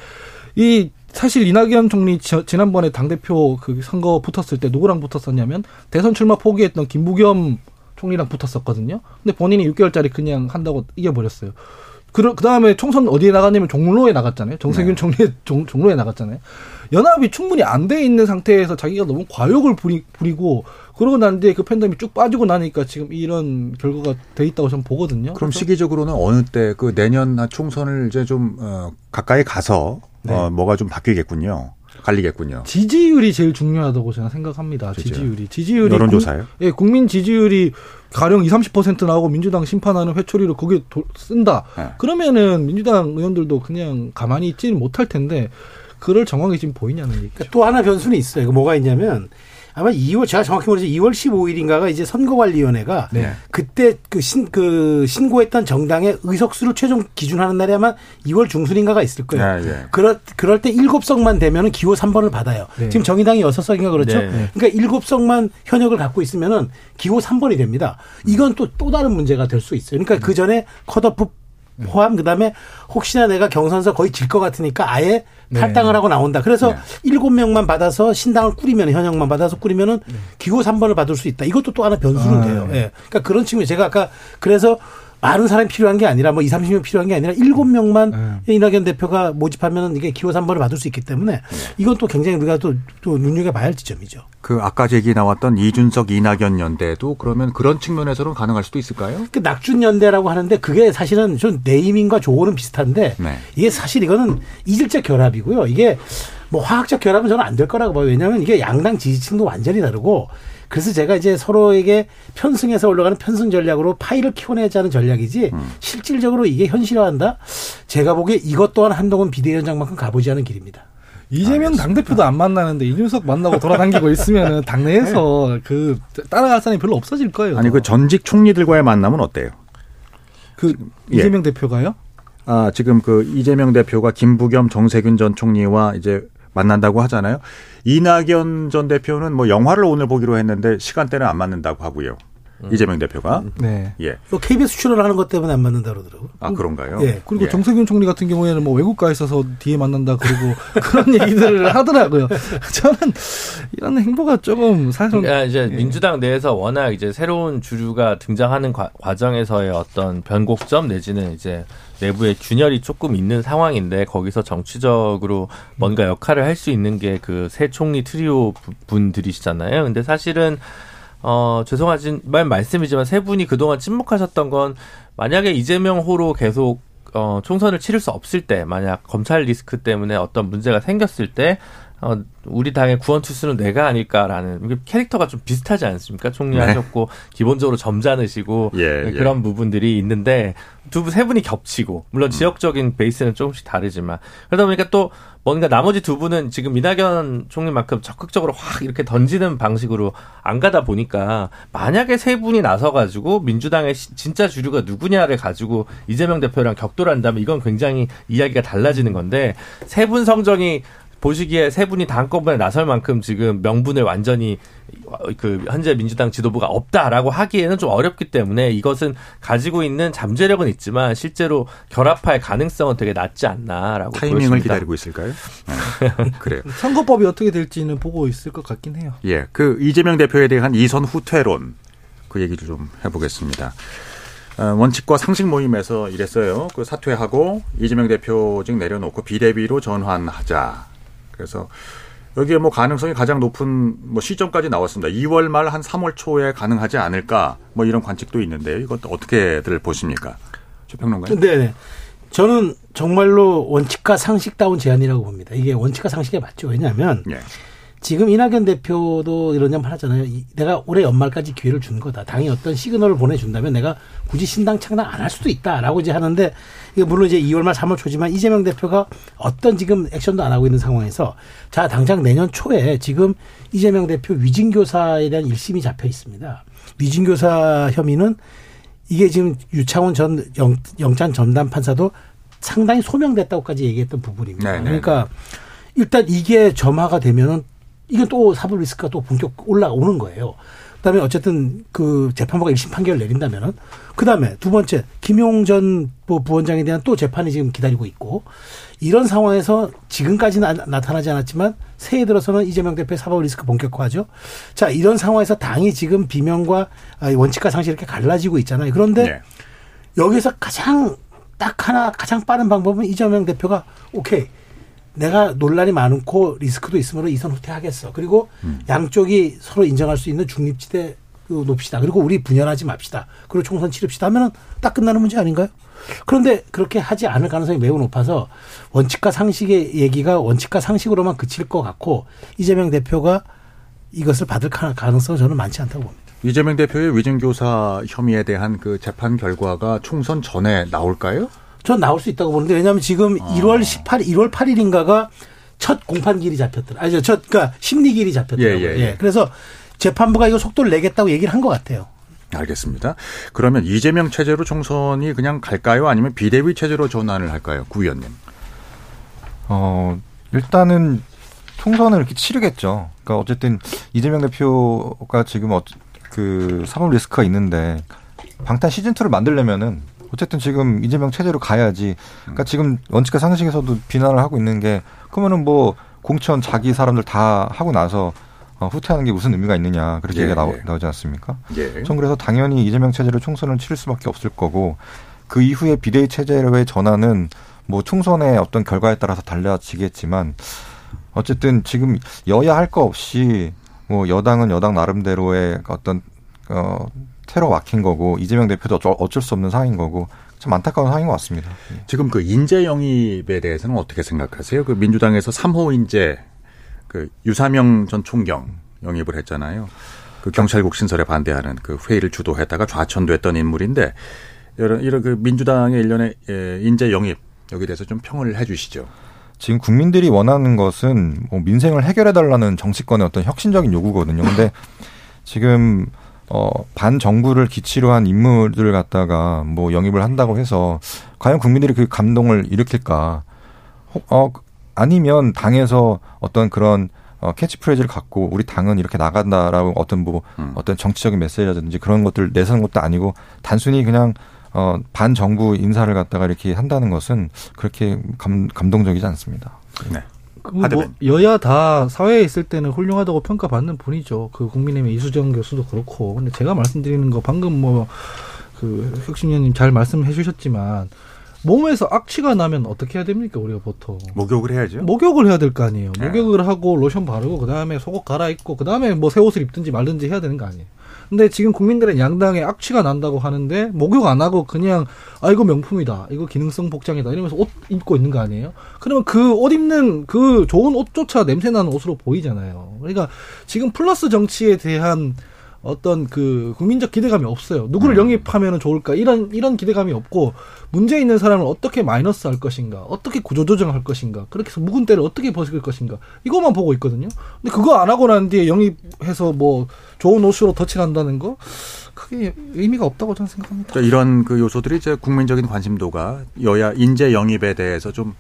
이 사실 이낙연 총리 지- 지난번에 당대표 그 선거 붙었을 때 누구랑 붙었었냐면 대선 출마 포기했던 김부겸 총리랑 붙었었거든요. 근데 본인이 6개월짜리 그냥 한다고 이겨버렸어요. 그, 그 다음에 총선 어디에 나갔냐면 종로에 나갔잖아요. 정세균 총리 종, 종로에 나갔잖아요. 연합이 충분히 안 돼 있는 상태에서 자기가 너무 과욕을 부리, 부리고 그러고 난 뒤에 그 팬덤이 쭉 빠지고 나니까 지금 이런 결과가 돼 있다고 저는 보거든요. 그럼 시기적으로는 어느 때 그 내년 총선을 이제 좀 어, 가까이 가서 네. 어, 뭐가 좀 바뀌겠군요. 갈리겠군요. 지지율이 제일 중요하다고 저는 생각합니다. 지지율이. 지지율이. 여론조사요? 국- 예, 국민 지지율이 가령 20, 30% 나오고 민주당 심판하는 회초리를 거기에 도- 쓴다. 네. 그러면은 민주당 의원들도 그냥 가만히 있지는 못할 텐데 그럴 정황이 지금 보이냐는 얘기죠. 그러니까 또 하나 변수는 있어요. 그 뭐가 있냐면 아마 2월 제가 정확히 모르지만 2월 15일인가가 이제 선거관리위원회가 네. 그때 그 신 그 신고했던 정당의 의석수를 최종 기준하는 날이 아마 2월 중순인가가 있을 거예요. 예, 예. 그럴 그럴 때 7석만 되면은 기호 3번을 받아요. 네. 지금 정의당이 6석인가 그렇죠. 네. 그러니까 7석만 현역을 갖고 있으면은 기호 3번이 됩니다. 이건 또또 다른 문제가 될 수 있어요. 그러니까 그 전에 컷오프 포함 그다음에 혹시나 내가 경선서 거의 질 것 같으니까 아예 네. 탈당을 하고 나온다. 그래서 일곱 명만 받아서 신당을 꾸리면 현역만 받아서 꾸리면은 기호 3번을 받을 수 있다. 이것도 또 하나 변수는 아, 돼요. 네. 예. 그러니까 그런 측면 제가 아까 그래서 많은 사람이 필요한 게 아니라 뭐 2, 30명 필요한 게 아니라 일곱 명만 이낙연 대표가 모집하면 이게 기호 3번을 받을 수 있기 때문에 이건 또 굉장히 우리가 또, 또 눈여겨봐야 할 지점이죠. 그 아까 얘기 나왔던 이준석 이낙연 연대도 그러면 그런 측면에서는 가능할 수도 있을까요? 그 낙준 연대라고 하는데 그게 사실은 좀 네이밍과 조어는 비슷한데 네. 이게 사실 이거는 이질적 결합이고요. 이게 뭐 화학적 결합은 저는 안 될 거라고 봐요. 왜냐하면 이게 양당 지지층도 완전히 다르고 그래서 제가 이제 서로에게 편승해서 올라가는 편승 전략으로 파이를 키워내자는 전략이지 실질적으로 이게 현실화한다? 제가 보기에 이것 또한 한동훈 비대위원장만큼 가보지 않은 길입니다. 이재명 당대표도 안 만나는데 이준석 만나고 돌아다니고 있으면은 [laughs] 당내에서 그 따라갈 사람이 별로 없어질 거예요. 아니 그 전직 총리들과의 만남은 어때요? 그 예. 이재명 대표가요? 아, 지금 그 이재명 대표가 김부겸 정세균 전 총리와 이제 만난다고 하잖아요. 이낙연 전 대표는 뭐 영화를 오늘 보기로 했는데 시간대는 안 맞는다고 하고요. 이재명 대표가. 네. 예. 또 KBS 출연을 하는 것 때문에 안 맞는다 그러더라고요. 아, 그런가요? 예. 그리고 예. 정세균 총리 같은 경우에는 뭐 외국 가 있어서 뒤에 만난다 그러고 [laughs] 그런 얘기들을 하더라고요. [laughs] 저는 이런 행보가 조금 사실은 그러니까 이제 예. 민주당 내에서 워낙 이제 새로운 주류가 등장하는 과, 과정에서의 어떤 변곡점 내지는 이제 내부의 균열이 조금 있는 상황인데 거기서 정치적으로 뭔가 역할을 할 수 있는 게 그 새 총리 트리오 부- 분들이시잖아요. 근데 사실은 어, 죄송하지만 말씀이지만 세 분이 그동안 침묵하셨던 건 만약에 이재명 호로 계속 어, 총선을 치를 수 없을 때, 만약 검찰 리스크 때문에 어떤 문제가 생겼을 때, 어, 우리 당의 구원 투수는 내가 아닐까라는 캐릭터가 좀 비슷하지 않습니까? 총리하셨고 기본적으로 점잖으시고 예, 예. 그런 부분들이 있는데 두 분 세 분이 겹치고 물론 지역적인 베이스는 조금씩 다르지만 그러다 보니까 또 뭔가 나머지 두 분은 지금 이낙연 총리만큼 적극적으로 확 이렇게 던지는 방식으로 안 가다 보니까 만약에 세 분이 나서 가지고 민주당의 시- 진짜 주류가 누구냐를 가지고 이재명 대표랑 격돌을 한다면 이건 굉장히 이야기가 달라지는 건데 세 분 성정이 보시기에 세 분이 다 한꺼번에 나설 만큼 지금 명분을 완전히 그 현재 민주당 지도부가 없다라고 하기에는 좀 어렵기 때문에 이것은 가지고 있는 잠재력은 있지만 실제로 결합할 가능성은 되게 낮지 않나라고 타이밍을 보여집니다. 기다리고 있을까요? 네. [laughs] 그래요. 선거법이 어떻게 될지는 보고 있을 것 같긴 해요. 예, 그 이재명 대표에 대한 이선 후퇴론 그 얘기를 좀 해보겠습니다. 어, 원칙과 상식 모임에서 이랬어요. 그 사퇴하고 이재명 대표직 내려놓고 비대비로 전환하자. 그래서 여기에 뭐 가능성이 가장 높은 뭐 시점까지 나왔습니다. 2월 말 한 3월 초에 가능하지 않을까 뭐 이런 관측도 있는데요. 이것도 어떻게들 보십니까? 최평론가님. 네네. 저는 정말로 원칙과 상식다운 제안이라고 봅니다. 이게 원칙과 상식에 맞죠. 왜냐하면 예. 지금 이낙연 대표도 이런 말 하잖아요. 이- 내가 올해 연말까지 기회를 준 거다. 당이 어떤 시그널을 보내준다면 내가 굳이 신당 창당 안 할 수도 있다라고 이제 하는데 이게 물론 이제 2월 말 3월 초지만 이재명 대표가 어떤 지금 액션도 안 하고 있는 상황에서 자 당장 내년 초에 지금 이재명 대표 위증교사에 대한 1심이 잡혀 있습니다. 위증교사 혐의는 이게 지금 유창훈 전 영, 영장 전담 판사도 상당히 소명됐다고까지 얘기했던 부분입니다. 네네. 그러니까 일단 이게 점화가 되면은 이게 또 사법 리스크가 또 본격 올라오는 거예요. 그다음에 어쨌든 그 재판부가 1심 판결을 내린다면은 그다음에 두 번째 김용 전 부- 부원장에 대한 또 재판이 지금 기다리고 있고 이런 상황에서 지금까지는 나- 나타나지 않았지만 새해 들어서는 이재명 대표의 사법 리스크 본격화죠. 자 이런 상황에서 당이 지금 비명과 아, 원칙과 상식 이렇게 갈라지고 있잖아요. 그런데 예. 여기서 가장 딱 하나 가장 빠른 방법은 이재명 대표가 오케이 내가 논란이 많고 리스크도 있으므로 이선 후퇴하겠어. 그리고 양쪽이 서로 인정할 수 있는 중립지대 그 높이다. 그리고 우리 분열하지 맙시다. 그리고 총선 치릅시다 하면은 딱 끝나는 문제 아닌가요? 그런데 그렇게 하지 않을 가능성이 매우 높아서 원칙과 상식의 얘기가 원칙과 상식으로만 그칠 것 같고 이재명 대표가 이것을 받을 가- 가능성은 저는 많지 않다고 봅니다. 이재명 대표의 위증교사 혐의에 대한 그 재판 결과가 총선 전에 나올까요? 전 나올 수 있다고 보는데 왜냐하면 지금 아. 1월 18일, 1월 8일인가가 첫 공판 길이 잡혔더라. 아니죠. 첫, 그러니까 심리 길이 잡혔더라고요. 예, 예, 예. 그래서 재판부가 이거 속도를 내겠다고 얘기를 한 것 같아요. 알겠습니다. 그러면 이재명 체제로 총선이 그냥 갈까요? 아니면 비대위 체제로 전환을 할까요? 구 의원님. 어, 일단은 총선을 이렇게 치르겠죠. 그러니까 어쨌든 이재명 대표가 지금 어, 그 사법 리스크가 있는데 방탄 시즌 2를 만들려면은 어쨌든 지금 이재명 체제로 가야지. 그러니까 지금 원칙과 상식에서도 비난을 하고 있는 게 그러면은 뭐 공천 자기 사람들 다 하고 나서 어, 후퇴하는 게 무슨 의미가 있느냐 그렇게 예, 얘기가 나오, 예. 나오지 않습니까? 예. 전 그래서 당연히 이재명 체제로 총선을 치를 수밖에 없을 거고 그 이후에 비대위 체제로의 전환은 뭐 총선의 어떤 결과에 따라서 달라지겠지만 어쨌든 지금 여야 할 거 없이 뭐 여당은 여당 나름대로의 어떤 어 테러 막힌 거고 이재명 대표도 어쩔, 수 없는 상황인 거고 참 안타까운 상황인 것 같습니다. 지금 그 인재 영입에 대해서는 어떻게 생각하세요? 그 민주당에서 3호 인재 그 유사명 전 총경 영입을 했잖아요. 그 경찰국 신설에 반대하는 그 회의를 주도했다가 좌천됐던 인물인데 이런 이런 그 민주당의 일련의 예, 인재 영입 여기에 대해서 좀 평을 해주시죠. 지금 국민들이 원하는 것은 뭐 민생을 해결해 달라는 정치권의 어떤 혁신적인 요구거든요. 근데 지금 어 반정부를 기치로 한 인물들을 갖다가 뭐 영입을 한다고 해서 과연 국민들이 그 감동을 일으킬까? 혹- 어 아니면 당에서 어떤 그런 어 캐치프레이즈를 갖고 우리 당은 이렇게 나간다라고 어떤 뭐 음. 어떤 정치적인 메시지라든지 그런 것들 내세우는 것도 아니고 단순히 그냥 어 반정부 인사를 갖다가 이렇게 한다는 것은 그렇게 감, 감동적이지 않습니다. 네. 그뭐 하드맨. 여야 다 사회에 있을 때는 훌륭하다고 평가받는 분이죠. 그 국민의힘의 이수정 교수도 그렇고. 근데 제가 말씀드리는 거 방금 뭐 그 혁신위원님 잘 말씀해 주셨지만 몸에서 악취가 나면 어떻게 해야 됩니까 우리가 보통 목욕을 해야죠. 목욕을 해야 될 거 아니에요. 네. 목욕을 하고 로션 바르고 그 다음에 속옷 갈아입고 그 다음에 뭐 새 옷을 입든지 말든지 해야 되는 거 아니에요. 근데 지금 국민들은 양당에 악취가 난다고 하는데 목욕 안 하고 그냥 아 이거 명품이다. 이거 기능성 복장이다. 이러면서 옷 입고 있는 거 아니에요? 그러면 그 옷 입는 그 좋은 옷조차 냄새 나는 옷으로 보이잖아요. 그러니까 지금 플러스 정치에 대한 어떤 그 국민적 기대감이 없어요. 누구를 영입하면 좋을까 이런 이런 기대감이 없고 문제 있는 사람을 어떻게 마이너스 할 것인가, 어떻게 구조 조정할 것인가, 그렇게 해서 묵은 때를 어떻게 벗을 것인가 이것만 보고 있거든요. 근데 그거 안 하고 난 뒤에 영입해서 뭐 좋은 옷으로 덧칠한다는 거 크게 의미가 없다고 저는 생각합니다. 자, 이런 그 요소들이 이제 국민적인 관심도가 여야 인재 영입에 대해서 좀 어,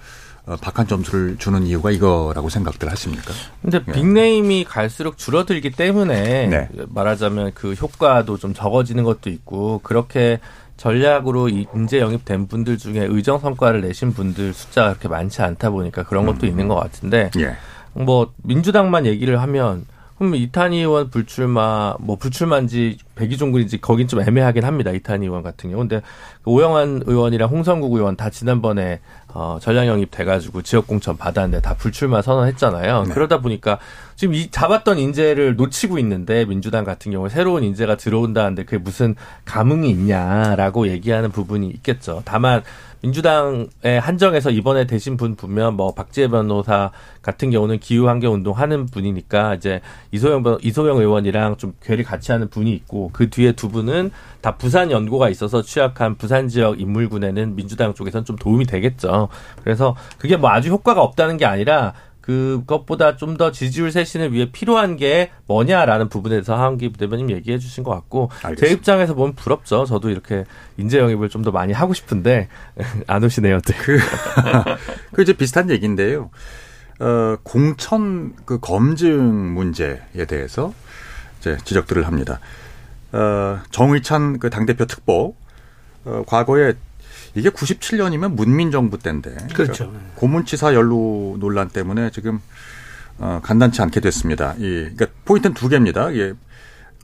박한 점수를 주는 이유가 이거라고 생각들 하십니까? 근데 예. 빅네임이 갈수록 줄어들기 때문에 네. 말하자면 그 효과도 좀 적어지는 것도 있고 그렇게 전략으로 이 인재 영입된 분들 중에 의정 성과를 내신 분들 숫자가 그렇게 많지 않다 보니까 그런 것도 있는 것 같은데 예. 뭐 민주당만 얘기를 하면 그럼 이탄희 의원 불출마 뭐 불출마인지 백이종군인지 거긴 좀 애매하긴 합니다 이탄희 의원 같은 경우. 근데 그 오영환 의원이랑 홍성국 의원 다 지난번에 어 전략 영입 돼 가지고 지역 공천 받았는데 다 불출마 선언했잖아요. 네. 그러다 보니까 지금 이 잡았던 인재를 놓치고 있는데 민주당 같은 경우 새로운 인재가 들어온다는데 그게 무슨 감흥이 있냐라고 얘기하는 부분이 있겠죠. 다만 민주당의 한정에서 이번에 되신 분 보면 뭐 박지혜 변호사 같은 경우는 기후 환경 운동 하는 분이니까 이제 이소영 변- 이소영 의원이랑 좀 괴를 같이 하는 분이 있고 그 뒤에 두 분은 다 부산 연고가 있어서 취약한 부산 지역 인물군에는 민주당 쪽에서는 좀 도움이 되겠죠. 그래서 그게 뭐 아주 효과가 없다는 게 아니라 그것보다 좀 더 지지율 쇄신을 위해 필요한 게 뭐냐라는 부분에서 하은기 대변인 얘기해 주신 것 같고 제 알겠습니다. 입장에서 보면 부럽죠. 저도 이렇게 인재 영입을 좀 더 많이 하고 싶은데 [laughs] 안 오시네요. 네. [laughs] 그 이제 비슷한 얘기인데요. 어, 공천 그 검증 문제에 대해서 이제 지적들을 합니다. 어, 정의찬 그 당대표 특보, 어, 과거에 이게 97년이면 문민정부 때인데. 그렇죠. 그러니까 고문치사 연루 논란 때문에 지금 어, 간단치 않게 됐습니다. 이, 그러니까 포인트는 두 개입니다. 이게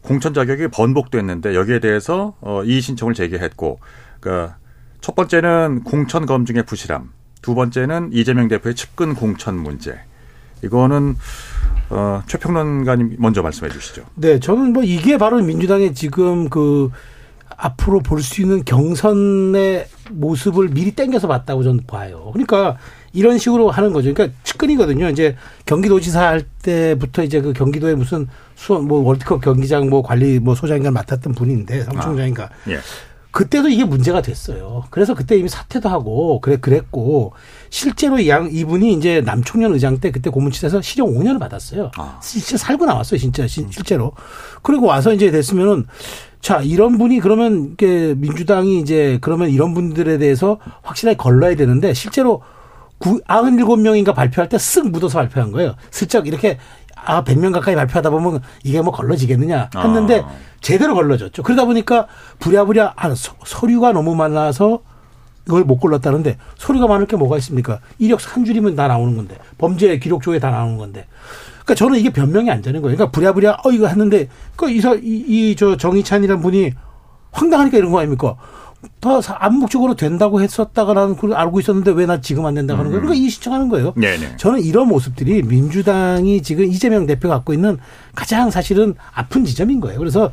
공천 자격이 번복됐는데 여기에 대해서 어, 이의 신청을 제기했고, 그러니까 첫 번째는 공천 검증의 부실함, 두 번째는 이재명 대표의 측근 공천 문제. 이거는 어, 최 평론가님 먼저 말씀해 주시죠. 네, 저는 뭐 이게 바로 민주당의 지금 그 앞으로 볼 수 있는 경선의 모습을 미리 땡겨서 봤다고 저는 봐요. 그러니까 이런 식으로 하는 거죠. 그러니까 측근이거든요. 이제 경기도지사 할 때부터 이제 그 경기도에 무슨 수원 뭐 월드컵 경기장 뭐 관리 뭐 소장인가 맡았던 분인데 사무총장인가. 예. 그때도 이게 문제가 됐어요. 그래서 그때 이미 사퇴도 하고 그래 그랬고 실제로 이양 이분이 이제 남청년 의장 때 그때 고문치사에서 실형 5년을 받았어요. 아. 진짜 살고 나왔어요, 진짜 신- 실제로. 그리고 와서 이제 됐으면은 자 이런 분이 그러면 이게 민주당이 이제 그러면 이런 분들에 대해서 확실하게 걸러야 되는데 실제로 구, 97명인가 발표할 때 쓱 묻어서 발표한 거예요. 슬쩍 이렇게 아, 100명 가까이 발표하다 보면 이게 뭐 걸러지겠느냐 했는데 아. 제대로 걸러졌죠. 그러다 보니까 부랴부랴 아, 서, 서류가 너무 많아서 이걸 못 걸렀다는데 서류가 많을 게 뭐가 있습니까? 이력서 한 줄이면 다 나오는 건데 범죄 기록 조에 다 나오는 건데. 그러니까 저는 이게 변명이 안 되는 거예요. 그러니까 부랴부랴 어 이거 했는데 그이저 정희찬이라는 분이 황당하니까 이런 거 아닙니까? 더 사- 암묵적으로 된다고 했었다가라는 걸 알고 있었는데 왜 나 지금 안 된다고 하는 거예요? 그러니까 이 신청하는 거예요. 네네. 저는 이런 모습들이 민주당이 지금 이재명 대표가 갖고 있는 가장 사실은 아픈 지점인 거예요. 그래서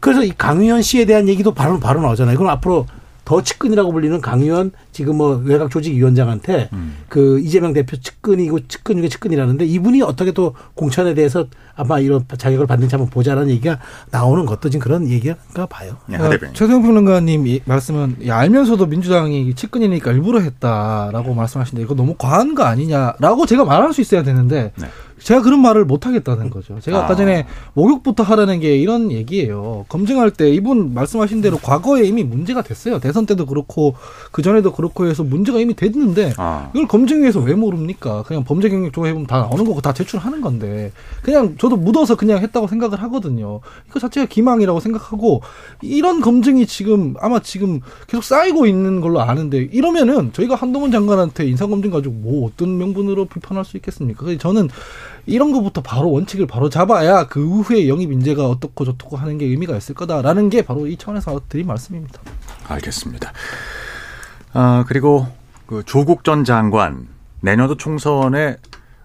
그래서 이 강의원 씨에 대한 얘기도 바로 바로 나오잖아요. 그럼 앞으로 더 측근이라고 불리는 강의원 지금 뭐 외곽 조직 위원장한테 그 이재명 대표 측근이고 측근 중에 측근이라는데 이분이 어떻게 또 공천에 대해서 아마 이런 자격을 받는지 한번 보자라는 얘기가 나오는 것도 지금 그런 얘기가 봐요. 예, 어, 하대변인. 최성 평론가님 이 말씀은 야, 알면서도 민주당이 측근이니까 일부러 했다라고 말씀하시는데 이거 너무 과한 거 아니냐라고 제가 말할 수 있어야 되는데 네. 제가 그런 말을 못 하겠다는 거죠. 제가 아. 아까 전에 목욕부터 하라는 게 이런 얘기예요. 검증할 때 이분 말씀하신 대로 과거에 이미 문제가 됐어요. 대선 때도 그렇고 그 전에도 그렇고 해서 문제가 이미 됐는데 아. 이걸 검증위에서 왜 모릅니까? 그냥 범죄 경력 조회해 보면 다 나오는 거고 다 제출하는 건데 그냥 저도 묻어서 그냥 했다고 생각을 하거든요. 이거 자체가 기망이라고 생각하고 이런 검증이 지금 아마 지금 계속 쌓이고 있는 걸로 아는데 이러면은 저희가 한동훈 장관한테 인사 검증 가지고 뭐 어떤 명분으로 비판할 수 있겠습니까? 그래서 저는 이런 것부터 바로 원칙을 바로 잡아야 그 후에 영입 인재가 어떻고 저떻고 하는 게 의미가 있을 거다라는 게 바로 이 차원에서 드린 말씀입니다. 알겠습니다. 아, 그리고 그 조국 전 장관 내년도 총선에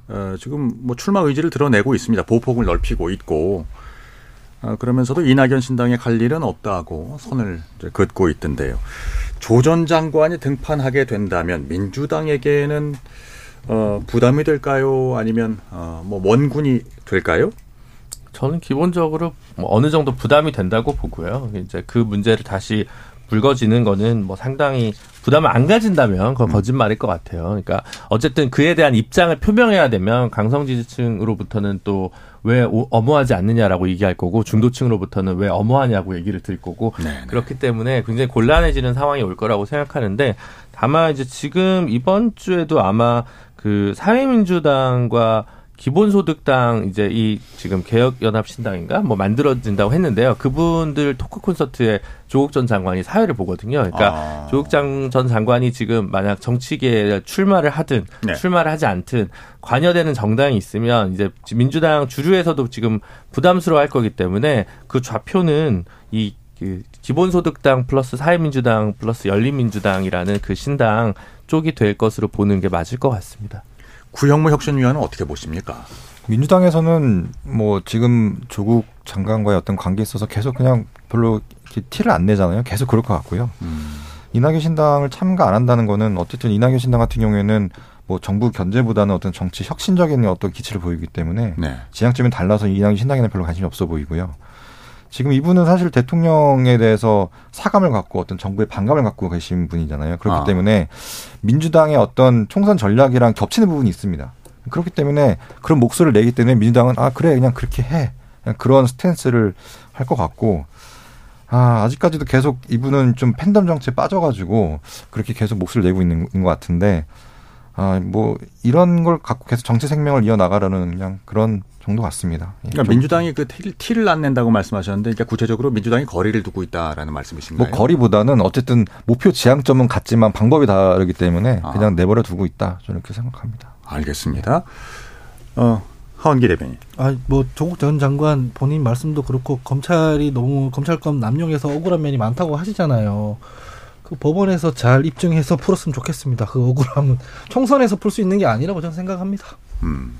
어, 지금 뭐 출마 의지를 드러내고 있습니다. 보폭을 넓히고 있고 어, 그러면서도 이낙연 신당에 갈 일은 없다고 선을 이제 긋고 있던데요. 조 전 장관이 등판하게 된다면 민주당에게는 어, 부담이 될까요? 아니면 어, 뭐 원군이 될까요? 저는 기본적으로 뭐 어느 정도 부담이 된다고 보고요. 이제 그 문제를 다시 불거지는 거는 뭐 상당히 부담을 안 가진다면 그건 거짓말일 것 같아요. 그러니까 어쨌든 그에 대한 입장을 표명해야 되면 강성 지지층으로부터는 또 왜 엄호하지 않느냐라고 얘기할 거고 중도층으로부터는 왜 엄호하냐고 얘기를 들 거고 네네. 그렇기 때문에 굉장히 곤란해지는 상황이 올 거라고 생각하는데 다만 이제 지금 이번 주에도 아마 그 사회민주당과 기본소득당 이제 이 지금 개혁연합신당인가 뭐 만들어진다고 했는데요. 그분들 토크 콘서트에 조국 전 장관이 사회를 보거든요. 그러니까 아. 조국 장, 전 장관이 지금 만약 정치계에 출마를 하든 네. 출마를 하지 않든 관여되는 정당이 있으면 이제 민주당 주류에서도 지금 부담스러워할 거기 때문에 그 좌표는 이그 기본소득당 플러스 사회민주당 플러스 열린민주당이라는 그 신당 쪽이 될 것으로 보는 게 맞을 것 같습니다. 구형무 혁신위원은 어떻게 보십니까? 민주당에서는 뭐 지금 조국 장관과의 어떤 관계에 있어서 계속 그냥 별로 티를 안 내잖아요. 계속 그럴 것 같고요. 음. 이낙연 신당을 참가 안 한다는 거는 어쨌든 이낙연 신당 같은 경우에는 뭐 정부 견제보다는 어떤 정치 혁신적인 어떤 기치를 보이기 때문에 네. 지향점이 달라서 이낙연 신당에는 별로 관심이 없어 보이고요. 지금 이분은 사실 대통령에 대해서 사감을 갖고 어떤 정부의 반감을 갖고 계신 분이잖아요. 그렇기 아. 때문에 민주당의 어떤 총선 전략이랑 겹치는 부분이 있습니다. 그렇기 때문에 그런 목소리를 내기 때문에 민주당은 아 그래 그냥 그렇게 해 그냥 그런 스탠스를 할 것 같고 아 아직까지도 계속 이분은 좀 팬덤 정치에 빠져가지고 그렇게 계속 목소리를 내고 있는 것 같은데 아 뭐 이런 걸 갖고 계속 정치 생명을 이어 나가려는 그냥 그런 정도 같습니다. 예, 그러니까 좀 민주당이 그 티를, 티를 안 낸다고 말씀하셨는데, 그러니까 구체적으로 민주당이 거리를 두고 있다라는 말씀이신가요? 뭐 거리보다는 어쨌든 목표 지향점은 같지만 방법이 다르기 때문에 아. 그냥 내버려 두고 있다 저는 그렇게 생각합니다. 알겠습니다. 어, 하원기 대변인. 아, 뭐 조국 전 장관 본인 말씀도 그렇고 검찰이 너무 검찰권 남용해서 억울한 면이 많다고 하시잖아요. 그 법원에서 잘 입증해서 풀었으면 좋겠습니다. 그 억울함은 총선에서 풀 수 있는 게 아니라고 저는 생각합니다. 음.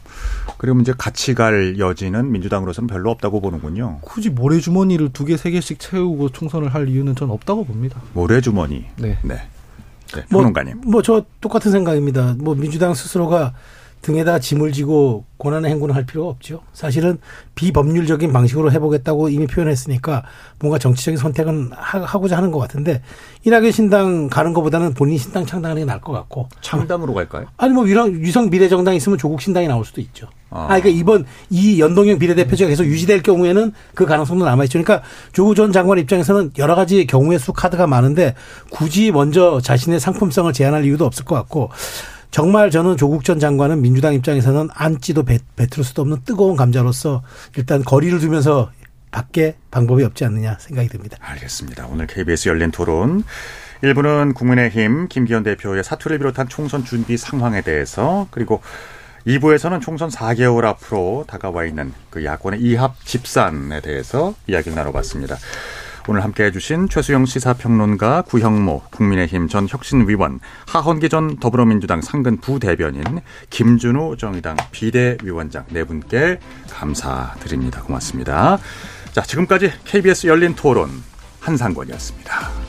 그리고 이제 같이 갈 여지는 민주당으로서는 별로 없다고 보는군요. 굳이 모래주머니를 두 개, 세 개씩 채우고 총선을 할 이유는 전 없다고 봅니다. 모래주머니. 네. 네. 네. 뭐, 평론가님. 뭐 저 똑같은 생각입니다. 뭐 민주당 스스로가 등에다 짐을 지고 고난의 행군을 할 필요가 없죠. 사실은 비법률적인 방식으로 해보겠다고 이미 표현했으니까 뭔가 정치적인 선택은 하, 고자 하는 것 같은데 이낙연 신당 가는 것보다는 본인 신당 창당하는 게 나을 것 같고 창당으로 갈까요? 아니 뭐 위성, 위성 미래정당 있으면 조국 신당이 나올 수도 있죠. 아. 아, 그러니까 이번 이 연동형 비례대표제가 계속 유지될 경우에는 그 가능성도 남아있죠. 그러니까 조국 전 장관 입장에서는 여러 가지 경우의 수 카드가 많은데 굳이 먼저 자신의 상품성을 제한할 이유도 없을 것 같고 정말 저는 조국 전 장관은 민주당 입장에서는 앉지도 배, 뱉을 수도 없는 뜨거운 감자로서 일단 거리를 두면서 밖에 방법이 없지 않느냐 생각이 듭니다. 알겠습니다. 오늘 KBS 열린 토론. 1부는 국민의힘 김기현 대표의 사퇴를 비롯한 총선 준비 상황에 대해서 그리고 2부에서는 총선 4개월 앞으로 다가와 있는 그 야권의 이합 집산에 대해서 이야기를 나눠봤습니다. 오늘 함께 해 주신 최수영 시사평론가 구형모 국민의힘 전 혁신위원 하헌기 전 더불어민주당 상근 부대변인 김준우 정의당 비대위원장 네 분께 감사드립니다. 고맙습니다. 자 지금까지 KBS 열린 토론 한상권이었습니다.